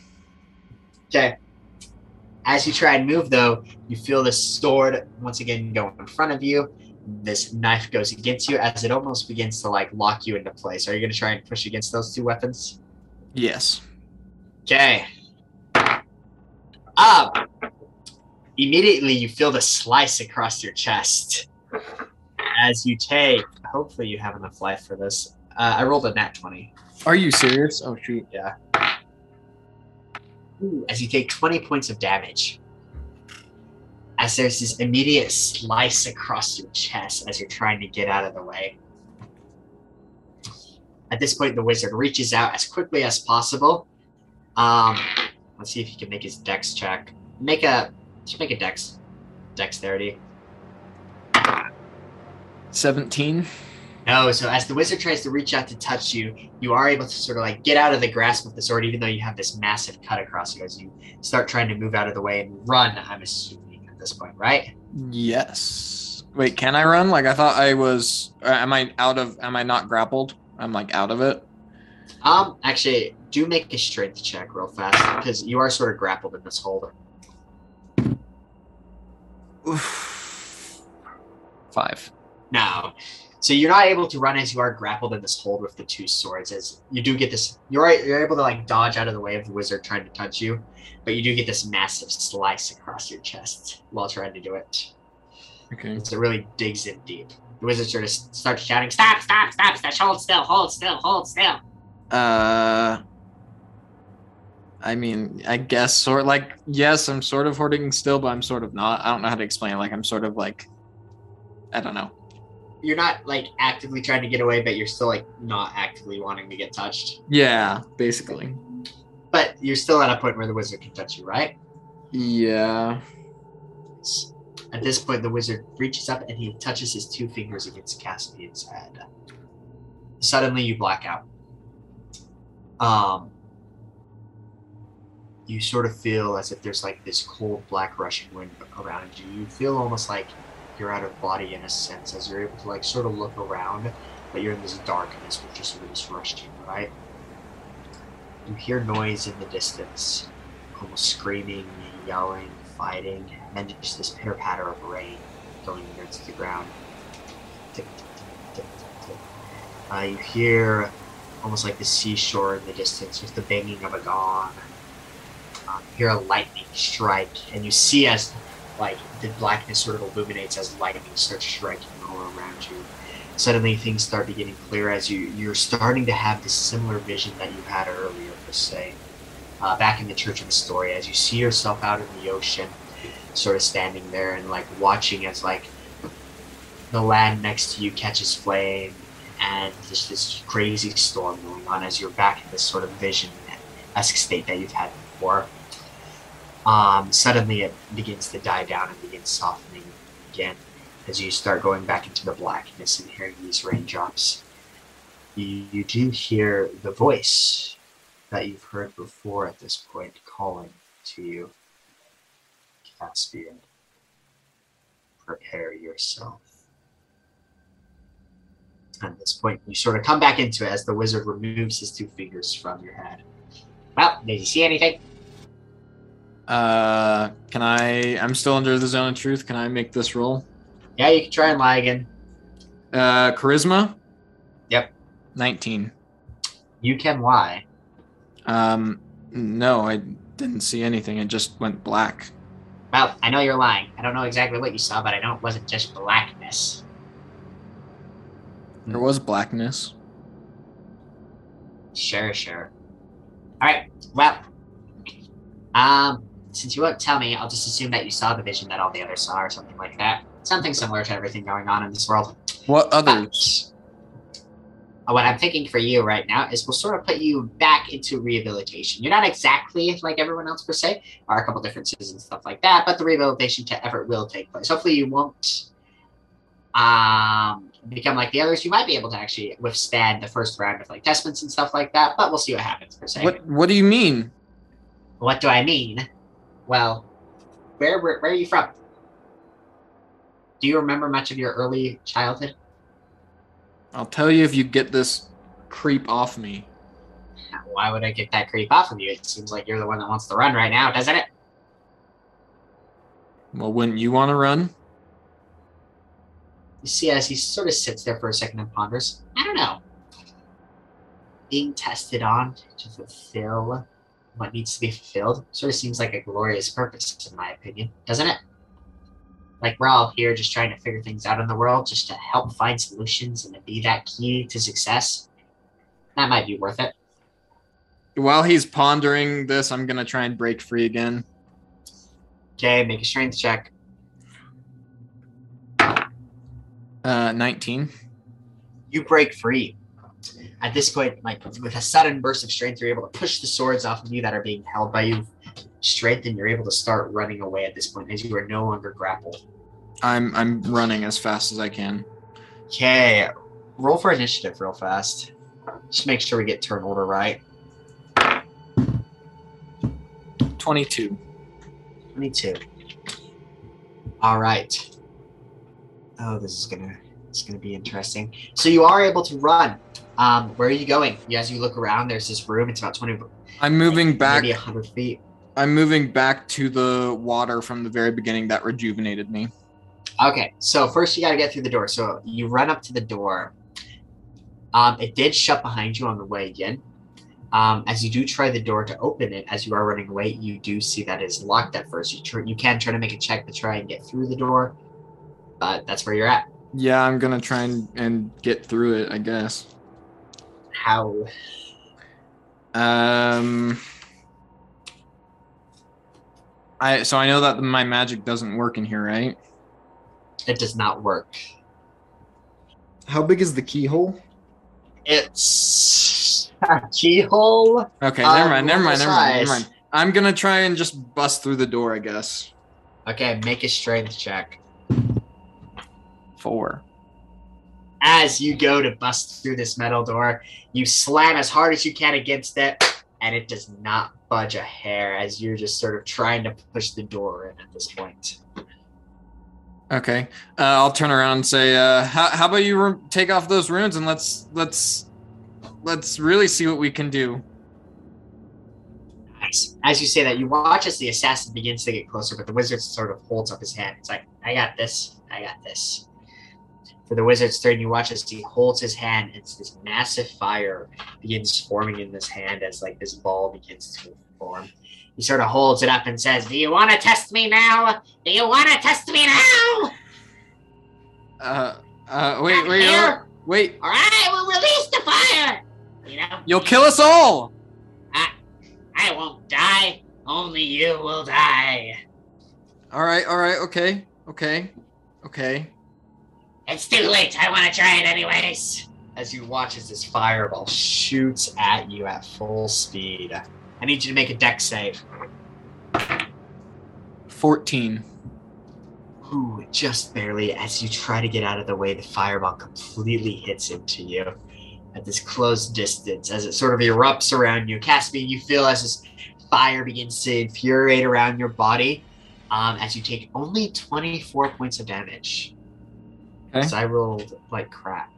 Okay. As you try and move, though, you feel this sword once again go in front of you. This knife goes against you as it almost begins to like lock you into place. Are you going to try and push against those two weapons? Yes. Okay. Up. Immediately, you feel the slice across your chest as you take. Hopefully, you have enough life for this. Uh, I rolled a nat twenty. Are you serious? Oh shoot. Yeah. As you take 20 points of damage. As there's this immediate slice across your chest as you're trying to get out of the way. At this point, the wizard reaches out as quickly as possible. Um, let's see if he can make his dex check. Make a just make a dex dexterity. Seventeen. No, so as the wizard tries to reach out to touch you, you are able to sort of like get out of the grasp of the sword, even though you have this massive cut across you as you start trying to move out of the way and run. I'm assuming at this point, right? Yes. Wait, can I run? Like I thought I was. Uh, am I out of? Am I not grappled? I'm like out of it. Um, actually, do make a strength check real fast because you are sort of grappled in this hold. Oof. Five. No, So you're not able to run as you are grappled in this hold with the two swords. As you do get this, you're you're able to like dodge out of the way of the wizard trying to touch you, but you do get this massive slice across your chest while trying to do it. Okay. So it really digs in deep. The wizard sort of starts shouting, "Stop! Stop! Stop! Stop! Hold still! Hold still! Hold still!" Uh, I mean, I guess sort like yes, I'm sort of hoarding still, but I'm sort of not. I don't know how to explain. it. Like I'm sort of like, I don't know. You're not like actively trying to get away, but you're still like not actively wanting to get touched. Yeah, basically. But you're still at a point where the wizard can touch you, right? Yeah. At this point, the wizard reaches up and he touches his two fingers against Caspian's head. Suddenly, you black out. Um, you sort of feel as if there's like this cold black rushing wind around you. You feel almost like you're out of body in a sense, as you're able to like sort of look around, but you're in this darkness which is sort of just rushing, right? You hear noise in the distance, almost screaming, yelling, fighting, and then just this pitter patter of rain going against the ground. Uh, you hear almost like the seashore in the distance with the banging of a gong. Um, you hear a lightning strike, and you see as like the blackness sort of illuminates as lightning starts striking all around you. Suddenly, things start to getting clear as you you're starting to have this similar vision that you had earlier, per se, uh, back in the Church of Astoria, as you see yourself out in the ocean, sort of standing there and like watching as like the land next to you catches flame and there's this crazy storm going on as you're back in this sort of vision esque state that you've had before. Um, suddenly it begins to die down and begins softening again as you start going back into the blackness and hearing these raindrops. You, you do hear the voice that you've heard before at this point calling to you. Caspian, prepare yourself. At this point, you sort of come back into it as the wizard removes his two fingers from your head. Well, did you see anything? Uh, can I? I'm still under the zone of truth. Can I make this roll? Yeah, you can try and lie again. Uh, charisma. Yep. Nineteen. You can lie. Um, no, I didn't see anything. It just went black. Well, I know you're lying. I don't know exactly what you saw, but I know it wasn't just blackness. There was blackness. Sure, sure. All right. Well, um, since you won't tell me, I'll just assume that you saw the vision that all the others saw, or something like that. Something similar to everything going on in this world. What others? But what I'm thinking for you right now is we'll sort of put you back into rehabilitation. You're not exactly like everyone else per se, are a couple differences and stuff like that, but the rehabilitation to effort will take place. Hopefully, you won't um, become like the others. You might be able to actually withstand the first round of like testments and stuff like that, but we'll see what happens per se. What What do you mean? What do I mean? Well, where, where where are you from? Do you remember much of your early childhood? I'll tell you if you get this creep off me. Why would I get that creep off of you? It seems like you're the one that wants to run right now, doesn't it? Well, wouldn't you want to run? You see, as he sort of sits there for a second and ponders, I don't know. Being tested on to fulfill what needs to be fulfilled sort of seems like a glorious purpose, in my opinion, doesn't it? Like we're all here just trying to figure things out in the world, just to help find solutions and to be that key to success. That might be worth it. While he's pondering this, I'm gonna try and break free again. Okay, make a strength check. Uh, 19. you break free. At this point, like with a sudden burst of strength, you're able to push the swords off of you that are being held by you. Strength, and you're able to start running away at this point as you are no longer grappled. I'm I'm running as fast as I can. Okay, roll for initiative real fast. Just make sure we get turn order right. 22. 22. All right. Oh, this is gonna it's gonna be interesting. So you are able to run. Um, where are you going? As you look around, there's this room. It's about 20, I'm moving back. maybe 100 feet. I'm moving back to the water from the very beginning that rejuvenated me. Okay, so first you got to get through the door. So you run up to the door. Um, it did shut behind you on the way in. Um, as you do try the door to open it, as you are running away, you do see that it's locked at first. You tr- you can try to make a check to try and get through the door, but that's where you're at. Yeah, I'm gonna try and, and get through it, I guess. How? Um I so I know that my magic doesn't work in here, right? It does not work. How big is the keyhole? It's a keyhole. Okay, Uh, never mind, never mind, never mind, never mind. I'm gonna try and just bust through the door, I guess. Okay, make a strength check. Four. As you go to bust through this metal door, you slam as hard as you can against it, and it does not budge a hair as you're just sort of trying to push the door in at this point. Okay, uh, I'll turn around and say, uh, how, "How about you re- take off those runes and let's let's let's really see what we can do." Nice. As you say that, you watch as the assassin begins to get closer, but the wizard sort of holds up his hand. It's like, I got this. I got this. For the wizard's turn, you watch as he holds his hand. It's this massive fire begins forming in this hand as like this ball begins to form. He sort of holds it up and says, "Do you want to test me now? Do you want to test me now? Uh, uh, wait, wait, Here. wait! All right, we'll release the fire. You know, You'll kill us all. I, I won't die. Only you will die. All right, all right, okay, okay, okay. It's too late. I want to try it anyways. As you watch as this fireball shoots at you at full speed. I need you to make a dex save. Fourteen. Ooh, just barely. As you try to get out of the way, the fireball completely hits into you at this close distance as it sort of erupts around you. Caspian, you feel as this fire begins to infuriate around your body um, as you take only 24 points of damage. Okay. So I rolled like crap.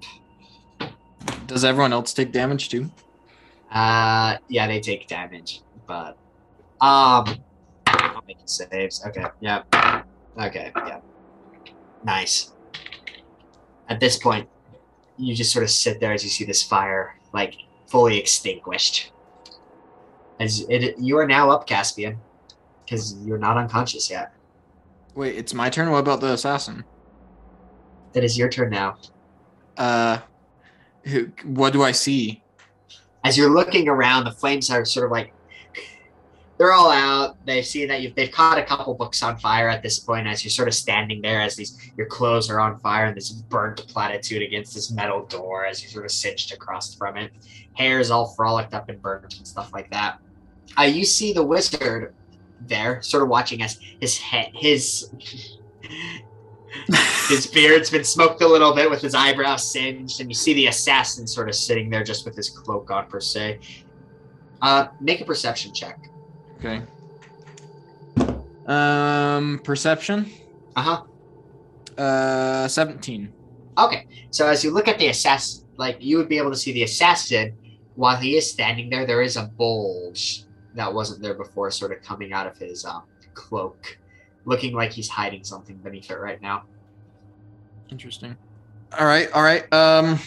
Does everyone else take damage too? Uh, yeah, they take damage, but um, I'm making saves. Okay, yeah, okay, yeah, nice. At this point, you just sort of sit there as you see this fire like fully extinguished. As it, you are now up, Caspian, because you're not unconscious yet. Wait, it's my turn. What about the assassin? It is your turn now. Uh, what do I see? as you're looking around, the flames are sort of like they're all out. They see that you've they've caught a couple books on fire at this point as you're sort of standing there as these your clothes are on fire and this burnt platitude against this metal door as you sort of cinched across from it. Hair is all frolicked up and burnt and stuff like that. Uh, you see the wizard there, sort of watching as his head his his beard's been smoked a little bit with his eyebrows singed, and you see the assassin sort of sitting there just with his cloak on, per se. Uh, make a perception check. Okay. Um, perception. Uh huh. Uh, seventeen. Okay, so as you look at the assassin, like you would be able to see the assassin while he is standing there. There is a bulge that wasn't there before, sort of coming out of his um, cloak, looking like he's hiding something beneath it right now. Interesting. All right, all right. Um,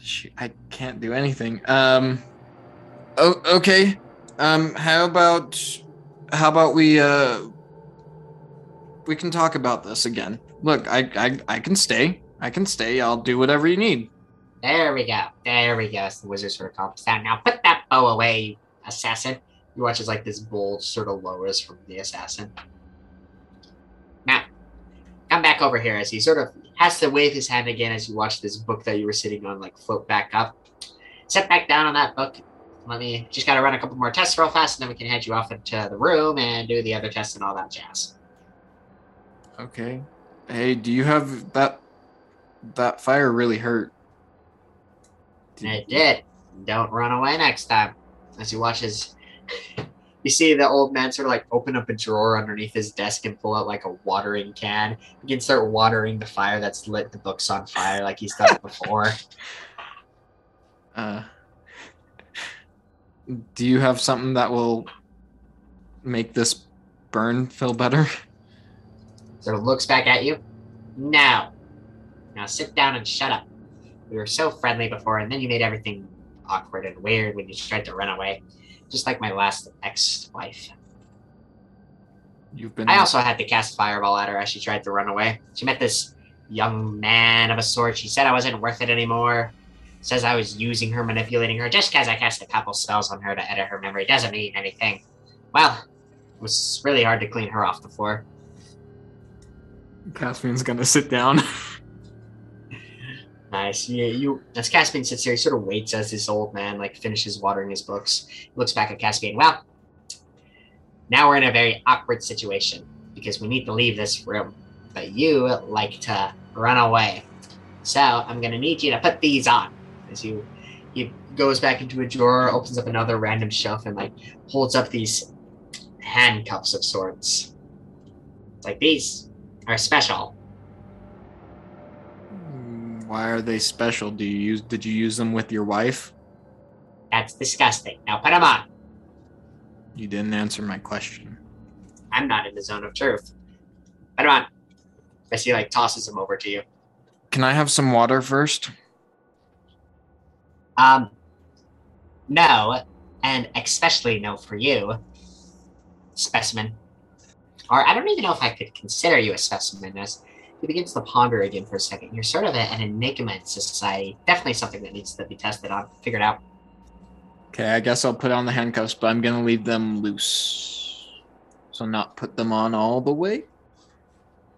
shoot, I can't do anything. Um, oh, okay. Um, how about how about we uh we can talk about this again. Look, I I I can stay. I can stay. I'll do whatever you need. There we go. There we go. As the wizard sort of calms down. Now put that bow away, you assassin. You watch as like this bulge sort of lowers from the assassin. Now, come back over here as he sort of has to wave his hand again as you watch this book that you were sitting on like float back up. Sit back down on that book. Let me just gotta run a couple more tests real fast, and then we can head you off into the room and do the other tests and all that jazz. Okay. Hey, do you have that that fire really hurt? And it did. Don't run away next time. As he watch as you see the old man sort of like open up a drawer underneath his desk and pull out like a watering can. He can start watering the fire that's lit the books on fire like he's done (laughs) before. Uh, do you have something that will make this burn feel better? Sort of looks back at you. No. Now sit down and shut up. We were so friendly before, and then you made everything awkward and weird when you tried to run away. Just like my last ex wife. You've been. I also had to cast Fireball at her as she tried to run away. She met this young man of a sort. She said I wasn't worth it anymore. Says I was using her, manipulating her. Just because I cast a couple spells on her to edit her memory doesn't mean anything. Well, it was really hard to clean her off the floor. Caspian's gonna sit down. (laughs) Nice. Yeah, you as Caspian sits there, he sort of waits as this old man like finishes watering his books. He looks back at Caspian. Well, now we're in a very awkward situation because we need to leave this room. But you like to run away. So I'm gonna need you to put these on. As you he goes back into a drawer, opens up another random shelf, and like holds up these handcuffs of sorts. Like these are special. Why are they special? Do you use? Did you use them with your wife? That's disgusting. Now put them on. You didn't answer my question. I'm not in the zone of truth. Put them on. As he like tosses them over to you. Can I have some water first? Um, no, and especially no for you, specimen. Or I don't even know if I could consider you a specimen. As he begins to ponder again for a second, you're sort of a, an enigma in society. Definitely something that needs to be tested on, figured out. Okay, I guess I'll put on the handcuffs, but I'm gonna leave them loose. So not put them on all the way.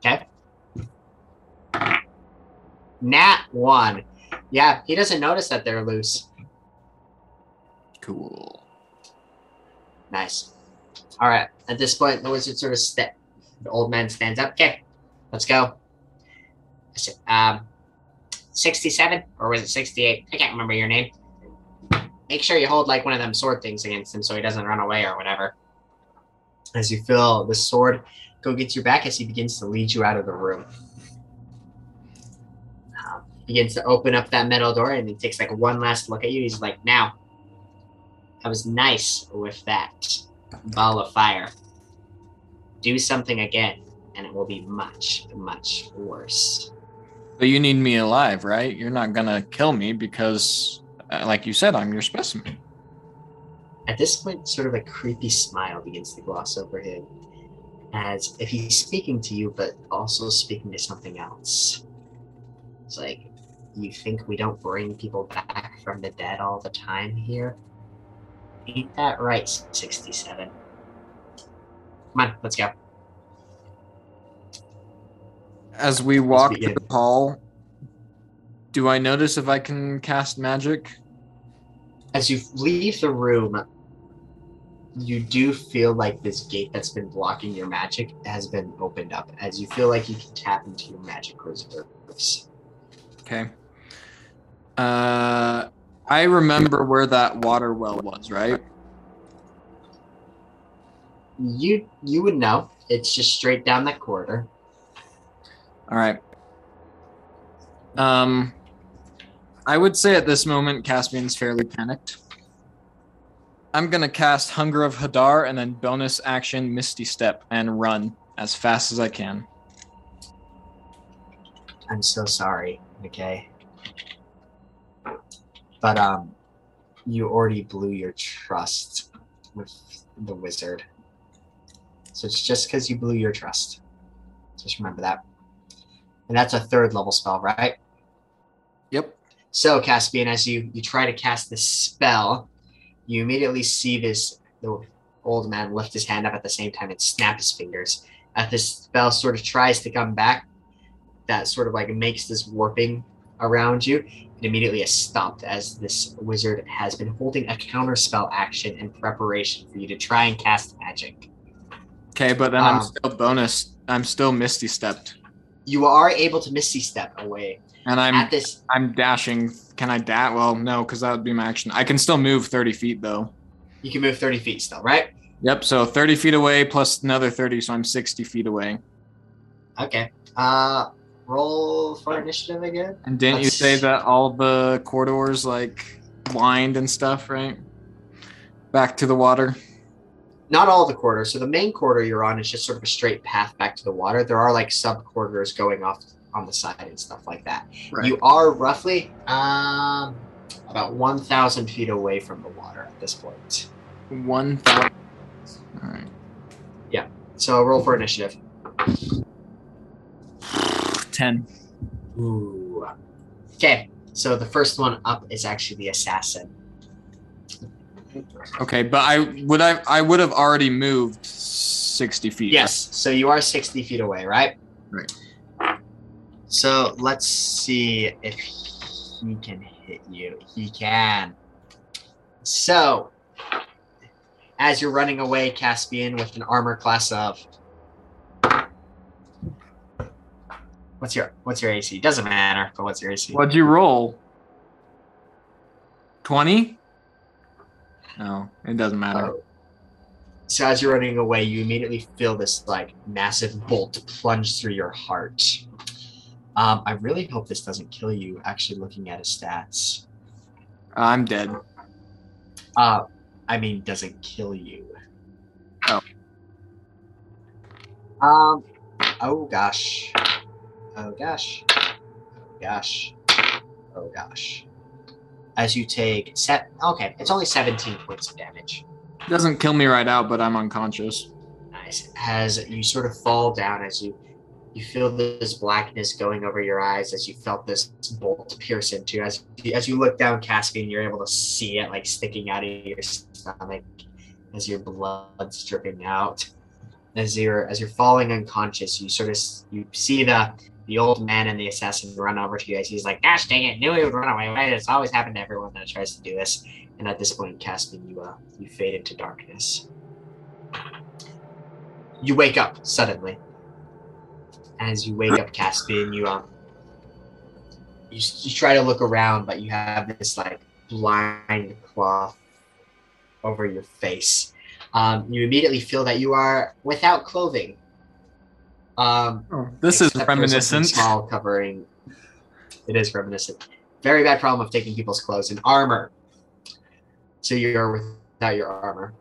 Okay. Nat one. Yeah, he doesn't notice that they're loose. Cool. Nice. All right. At this point, the wizard sort of step. The old man stands up. Okay, let's go. Um, sixty-seven or was it sixty-eight? I can't remember your name. Make sure you hold like one of them sword things against him so he doesn't run away or whatever. As you feel the sword go against your back as he begins to lead you out of the room. Um, begins to open up that metal door and he takes like one last look at you. He's like, "Now, I was nice with that." ball of fire. Do something again, and it will be much, much worse. But you need me alive, right? You're not gonna kill me because, uh, like you said, I'm your specimen. At this point, sort of a creepy smile begins to gloss over him, as if he's speaking to you, but also speaking to something else. It's like, you think we don't bring people back from the dead all the time here? Ain't that right, 67? Come on, let's go. As we walk to the hall, do I notice if I can cast magic? as you leave the room, you do feel like this gate that's been blocking your magic has been opened up. As you feel like you can tap into your magic reserves. Okay. Uh, I remember where that water well was, right? You you would know. It's just straight down that corridor. All right. Um, I would say at this moment, Caspian's fairly panicked. I'm gonna cast Hunger of Hadar and then bonus action Misty Step and run as fast as I can. I'm so sorry, okay. But um you already blew your trust with the wizard. So it's just because you blew your trust. Just remember that. And that's a third level spell, right? Yep. So, Caspian, as you you try to cast this spell, you immediately see this the old man lift his hand up at the same time and snap his fingers. As this spell sort of tries to come back, that sort of like makes this warping around you. It immediately is stopped as this wizard has been holding a counter spell action in preparation for you to try and cast magic. Okay, but then I'm Um, still bonus. I'm still Misty Stepped, You are able to misty step away and I'm at this. I'm dashing. Can I dash? Well, no, because that would be my action. I can still move 30 feet though. You can move thirty feet still, right? Yep. So 30 feet away plus another 30, so I'm 60 feet away. Okay. Uh, roll for initiative again. And didn't you Let's- say that all the corridors like blind and stuff, right? Back to the water. Not all the corridors. So the main corridor you're on is just sort of a straight path back to the water. There are like sub corridors going off on the side and stuff like that. Right. You are roughly um, about 1,000 feet away from the water at this point. One thousand. All right. Yeah. So roll for initiative. Ten. Ooh. Okay, so the first one up is actually the assassin. Okay, but I would I I would have already moved sixty feet. Yes, so you are 60 feet away, right? Right. So let's see if he can hit you. He can. So, as you're running away, Caspian, with an armor class of. What's your What's your AC? Doesn't matter, but what's your AC? What'd you roll? Twenty. No, it doesn't matter. Oh. So as you're running away, you immediately feel this like massive bolt plunge through your heart. Um, I really hope this doesn't kill you. Actually, looking at his stats, I'm dead. uh, I mean, doesn't kill you. Oh. Um. Oh gosh. Oh gosh. Oh gosh. Oh gosh. As you take set. Okay, it's only 17 points of damage. Doesn't kill me right out, but I'm unconscious. Nice. As you sort of fall down, as you you feel this blackness going over your eyes, as you felt this bolt pierce into. As you, as you look down, Caspian, you're able to see it like sticking out of your stomach, as your blood's dripping out. As you're as you're falling unconscious, you sort of you see the the old man and the assassin run over to you. As he's like, "Gosh dang it! Knew he would run away. Right? It's always happened to everyone that tries to do this." And at this point, Caspian, you uh you fade into darkness you wake up suddenly. As you wake up, Caspian, you um, you, you try to look around, but you have this like blind cloth over your face. Um, you immediately feel that you are without clothing. Um, Oh, this is except for something reminiscent. Small covering. It is reminiscent. Very bad problem of taking people's clothes and armor. So you're without your armor.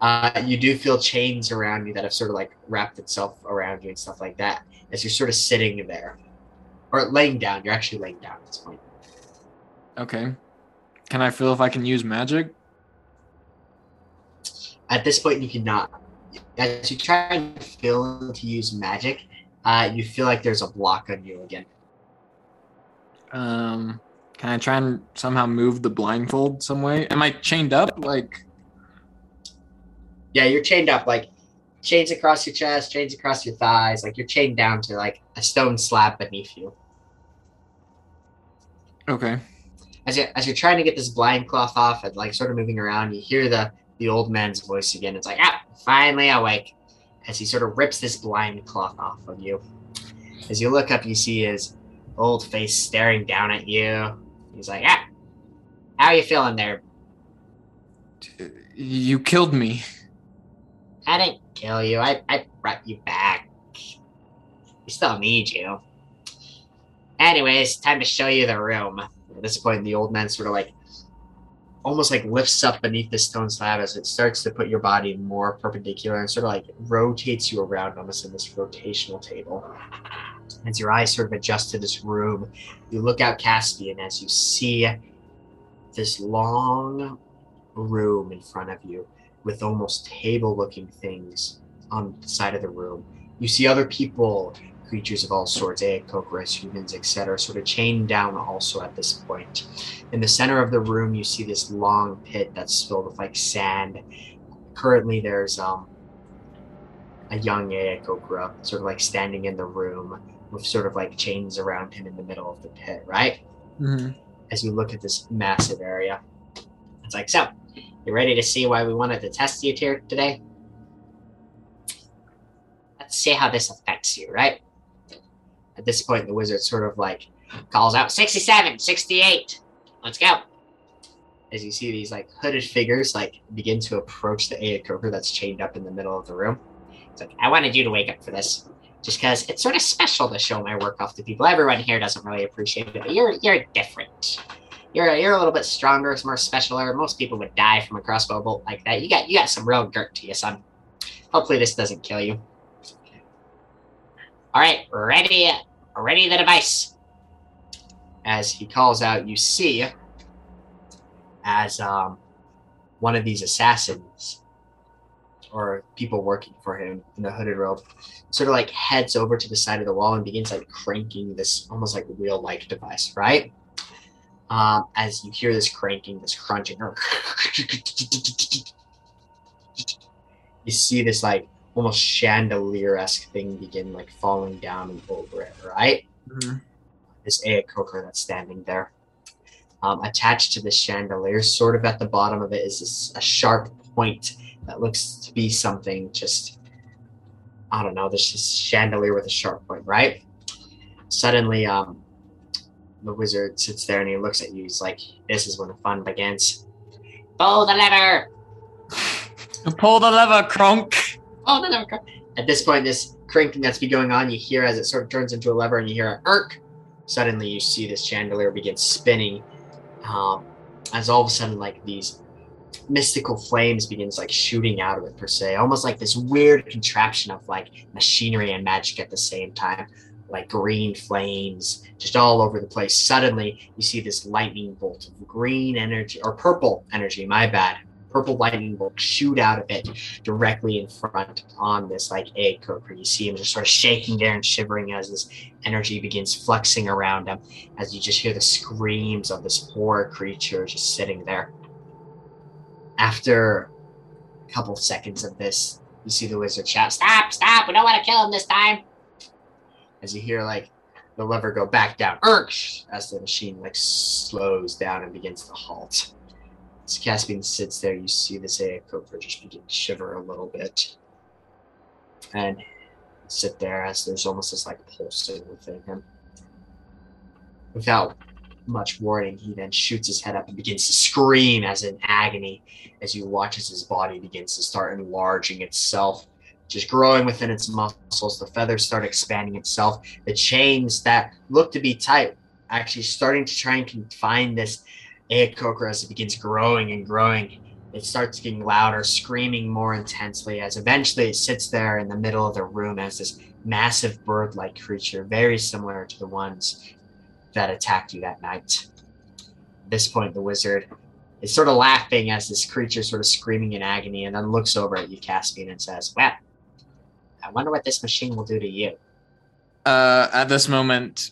Uh, you do feel chains around you that have sort of like wrapped itself around you and stuff like that as you're sort of sitting there or laying down. You're actually laying down at this point. Okay. Can I feel if I can use magic? At this point, you cannot. As you try and feel to use magic, uh, you feel like there's a block on you again. Um, can I try and somehow move the blindfold some way? Am I chained up? Like, Yeah, you're chained up, like chains across your chest, chains across your thighs, like you're chained down to like a stone slab beneath you. okay. As you as you're trying to get this blind cloth off and like sort of moving around, you hear the the old man's voice again. It's like, ah, finally awake. As he sort of rips this blind cloth off of you. As you look up, you see his old face staring down at you. He's like, ah, how are you feeling there? You killed me. I didn't kill you. I, I brought you back. We still need you. Anyways, time to show you the room. At this point, the old man sort of like almost like lifts up beneath the stone slab as it starts to put your body more perpendicular and sort of like rotates you around almost in this rotational table. As your eyes sort of adjust to this room, you look out Caspian as you see this long room in front of you with almost table looking things on the side of the room. You see other people, creatures of all sorts, Aarakocras, humans, etc., sort of chained down also at this point. In the center of the room, you see this long pit that's filled with like sand. Currently, there's um, a young Aarakocra sort of like standing in the room with sort of like chains around him in the middle of the pit, right? hmm As you look at this massive area. It's like, so, you ready to see why we wanted to test you here today? Let's see how this affects you, right? At this point, the wizard sort of like calls out 67, 68. Let's go. As you see these like hooded figures like begin to approach the Aarakocra that's chained up in the middle of the room. It's like, I wanted you to wake up for this. Just because it's sort of special to show my work off to people. Everyone here doesn't really appreciate it, but you're you're different. you're you're a little bit stronger, it's more specialer. Most people would die from a crossbow bolt like that. You got you got some real dirt to you, son. Hopefully this doesn't kill you. All right, ready, ready the device. As he calls out, you see as um, one of these assassins or people working for him in the hooded robe sort of like heads over to the side of the wall and begins like cranking this almost like real like device, right? Um, as you hear this cranking, this crunching, (laughs) you see this like almost chandelier esque thing begin like falling down and over it, right? Mhm. This Aarakocra that's standing there. Um, attached to the chandelier, sort of at the bottom of it, is this, a sharp point that looks to be something just, I don't know, this just chandelier with a sharp point, right? Suddenly, um, the wizard sits there and he looks at you. He's like, This is when the fun begins. Pull the lever! Pull the lever, Kronk. Oh, no, no. no. At this point, this cranking that's been going on, you hear as it sort of turns into a lever and you hear a irk. Suddenly, you see this chandelier begin spinning. Um, as all of a sudden, like these mystical flames begins like shooting out of it per se, almost like this weird contraption of like machinery and magic at the same time, like green flames just all over the place. Suddenly, you see this lightning bolt of green energy or purple energy. My bad. Purple lightning bolt shoot out of it directly in front on this like Aarakocra. You see him just sort of shaking there and shivering as this energy begins flexing around him. As you just hear the screams of this poor creature just sitting there. After a couple seconds of this, you see the wizard shout, "Stop! Stop! We don't want to kill him this time!" As you hear like the lever go back down, Urch, as the machine like slows down and begins to halt. As Caspian sits there, you see this Aarakocra just begin to shiver a little bit. And sit there as there's almost this like pulsing within him. Without much warning, he then shoots his head up and begins to scream as in agony as you watch as his body begins to start enlarging itself, just growing within its muscles. The feathers start expanding itself. The chains that look to be tight actually starting to try and confine this Aarakocra as it begins growing and growing. It starts getting louder, screaming more intensely as eventually it sits there in the middle of the room as this massive bird like creature, very similar to the ones that attacked you that night. At this point, the wizard is sort of laughing as this creature sort of screaming in agony and then looks over at you, Caspian, and says, Well, I wonder what this machine will do to you. Uh, at this moment,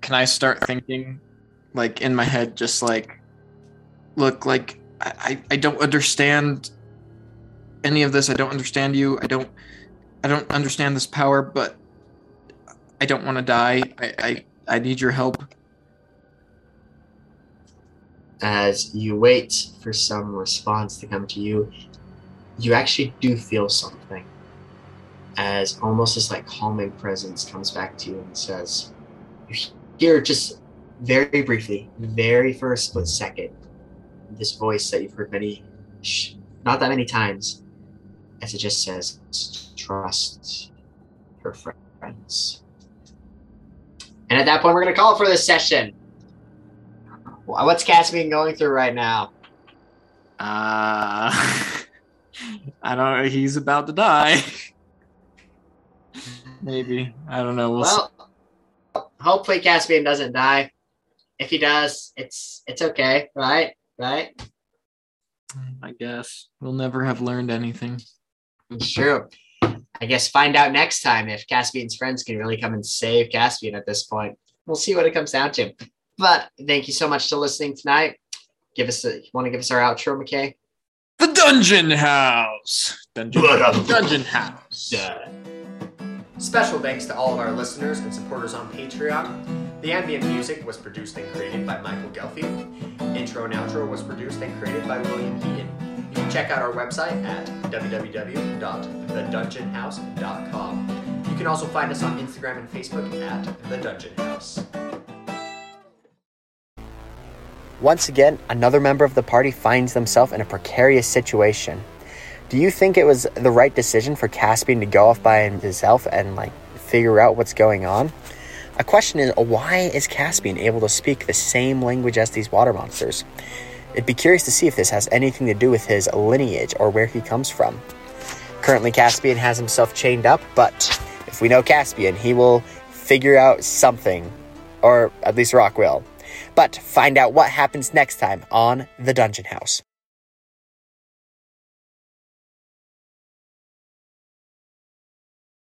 can I start thinking, like in my head, just like, look, like I, I, don't understand any of this. I don't understand you. I don't, I don't understand this power, but I don't want to die. I, I, I need your help. As you wait for some response to come to you, you actually do feel something. As almost this like calming presence comes back to you and says, You hear just very briefly, very for a split second, this voice that you've heard many, sh- not that many times, as it just says, Trust your friends. And at that point, we're going to call it for this session. What's Caspian going through right now? Uh, (laughs) I don't know. He's about to die. (laughs) Maybe. I don't know. We'll. Well, hopefully Caspian doesn't die. If he does, it's it's okay, right? Right? Mm, I guess we'll never have learned anything. It's true. I guess find out next time if Caspian's friends can really come and save Caspian at this point. We'll see what it comes down to. But thank you so much for listening tonight. Give us a you want to give us our outro, McKay? The Dungeon House. Dungeon. Dungeon House. Special thanks to all of our listeners and supporters on Patreon. The ambient music was produced and created by Michael Gelfi. Intro and outro was produced and created by William Heaton. You can check out our website at www.thedungeonhouse.com. You can also find us on Instagram and Facebook at The Dungeon House. Once again, another member of the party finds themselves in a precarious situation. Do you think it was the right decision for Caspian to go off by himself and like figure out what's going on? A question is why is Caspian able to speak the same language as these water monsters? It'd be curious to see if this has anything to do with his lineage or where he comes from. Currently, Caspian has himself chained up, but if we know Caspian, he will figure out something, or at least Rock will. But find out what happens next time on The Dungeon House.